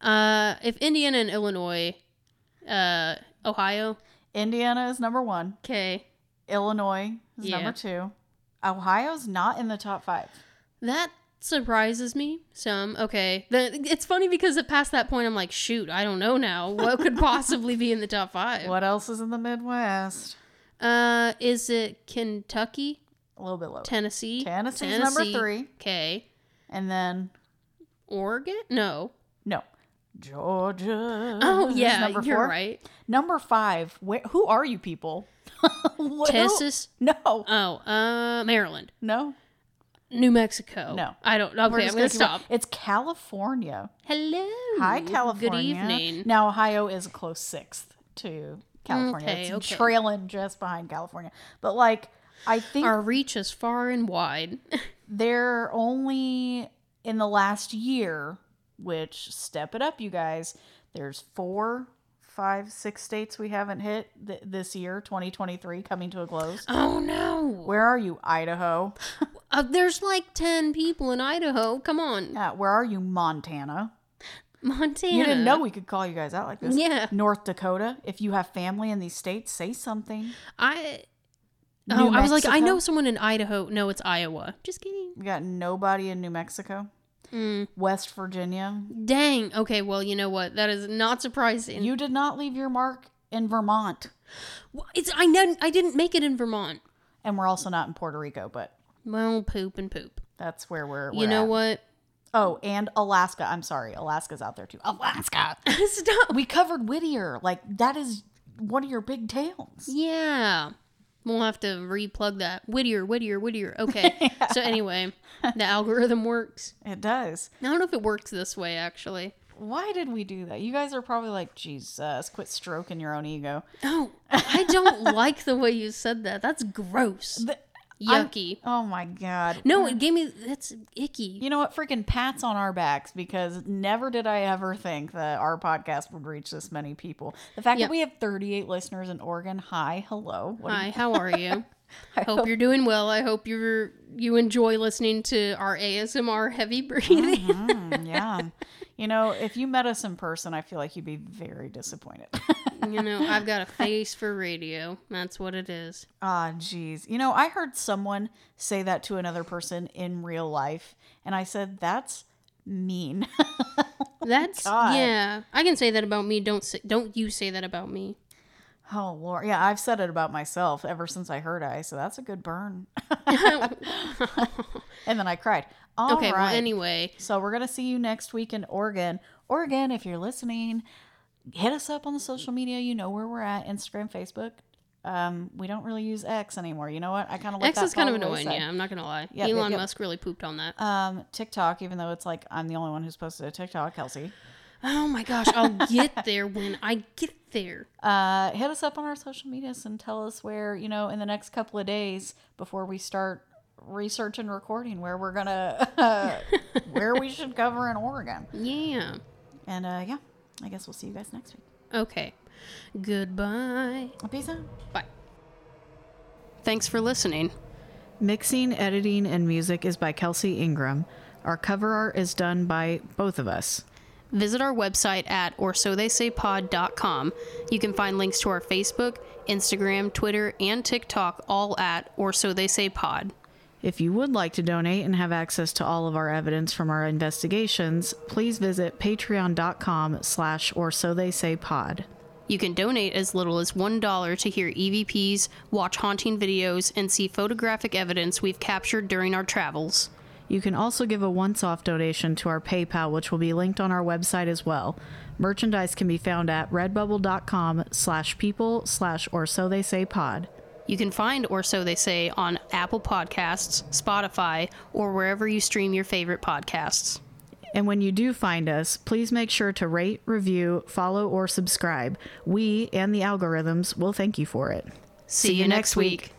Uh, if Indiana and Illinois, uh, Ohio, Indiana is number one. okay, Illinois is Yeah. number two. Ohio's not in the top five. that surprises me some. Okay, the, it's funny because it past that point, I'm like, shoot, I don't know now. What could possibly be in the top five? What else is in the Midwest? Uh, is it Kentucky, A little bit lower. Tennessee? Tennessee's number three. Okay, And then, Oregon? No. Georgia. Oh yeah, number you're four. right. Number five. Where, who are you people? Who- Texas. No, Oh, uh, Maryland, no. New Mexico. No. I don't. Okay, I'm gonna stop. It's California. Hello. Hi, California. Good evening. Now, Ohio is a close sixth to California. Okay, it's okay. trailing just behind California. But, like, I think Our reach is far and wide. they're only in the last year, which step it up, you guys. There's four, five, six states we haven't hit th- this year, 2023, coming to a close. oh no. Where are you, Idaho? Uh, there's like ten people in Idaho. Come on, Yeah, where are you, Montana? Montana. You didn't know we could call you guys out like this. Yeah. North Dakota. If you have family in these states, say something. I. New Oh, I was like, I know someone in Idaho. No, it's Iowa. Just kidding. We got nobody in New Mexico. Mm. West Virginia. Dang. Okay. Well, you know what? That is not surprising. You did not leave your mark in Vermont. Well, it's I know I didn't make it in Vermont. And we're also not in Puerto Rico, but Well, poop and poop. that's where we're. you we're know at. what? Oh, and Alaska. I'm sorry. Alaska's out there too. Alaska. Stop. we covered Whittier. Like, that is one of your big towns. Yeah. We'll have to replug that. Whittier, Whittier, Whittier. Okay. So anyway, the algorithm works. It does. I don't know if it works this way actually. Why did we do that? You guys are probably like, Jesus, quit stroking your own ego. Oh, I don't like the way you said that. That's gross. The- I'm- Yucky. Oh my God. No, it gave me that's icky. You know what? Freaking pats on our backs because never did I ever think that our podcast would reach this many people. The fact Yeah. that we have 38 listeners in Oregon. Hi, hello. What Hi, how are you? I hope you're doing well. I hope you're you enjoy listening to our ASMR heavy breathing. Mm, yeah. You know, if you met us in person, I feel like you'd be very disappointed. you know, I've got a face for radio. That's what it is. Ah, jeez. You know, I heard someone say that to another person in real life, and I said, that's mean. That's God. yeah. I can say that about me. Don't say, don't you say that about me. Oh Lord, yeah, I've said it about myself ever since I heard I. So that's a good burn. and then I cried. All okay, right. well, anyway, So we're gonna see you next week in Oregon. Oregon, if you're listening, hit us up on the social media. You know where we're at: Instagram, Facebook. Um, we don't really use X anymore. You know what? I kind of X that is kind of fall to the annoying. Yeah, I'm not gonna lie. Yep, yep, Elon yep. Musk really pooped on that. Um, TikTok, even though it's like I'm the only one who's posted a TikTok, Kelsey. Oh my gosh, I'll get there when I get there. Uh, hit us up on our social medias and tell us where you know in the next couple of days before we start research and recording where we're gonna where we should cover in Oregon. Yeah. And uh, yeah, I guess we'll see you guys next week. Okay. Goodbye. Peace out. Bye. Thanks for listening. Mixing, editing, and music is by Kelsey Ingram. Our cover art is done by both of us. Visit our website at or so they say pod.com. You can find links to our Facebook, Instagram, Twitter, and TikTok all at or so they say pod. If you would like to donate and have access to all of our evidence from our investigations, please visit patreon.com slash or so they say pod. You can donate as little as $1 to hear EVPs, watch haunting videos, and see photographic evidence we've captured during our travels. You can also give a once-off donation to our PayPal, which will be linked on our website as well. Merchandise can be found at redbubble.com slash people slash or so they say pod. You can find Or So They Say on Apple Podcasts, Spotify, or wherever you stream your favorite podcasts. And when you do find us, please make sure to rate, review, follow, or subscribe. We and the algorithms will thank you for it. See, you next week.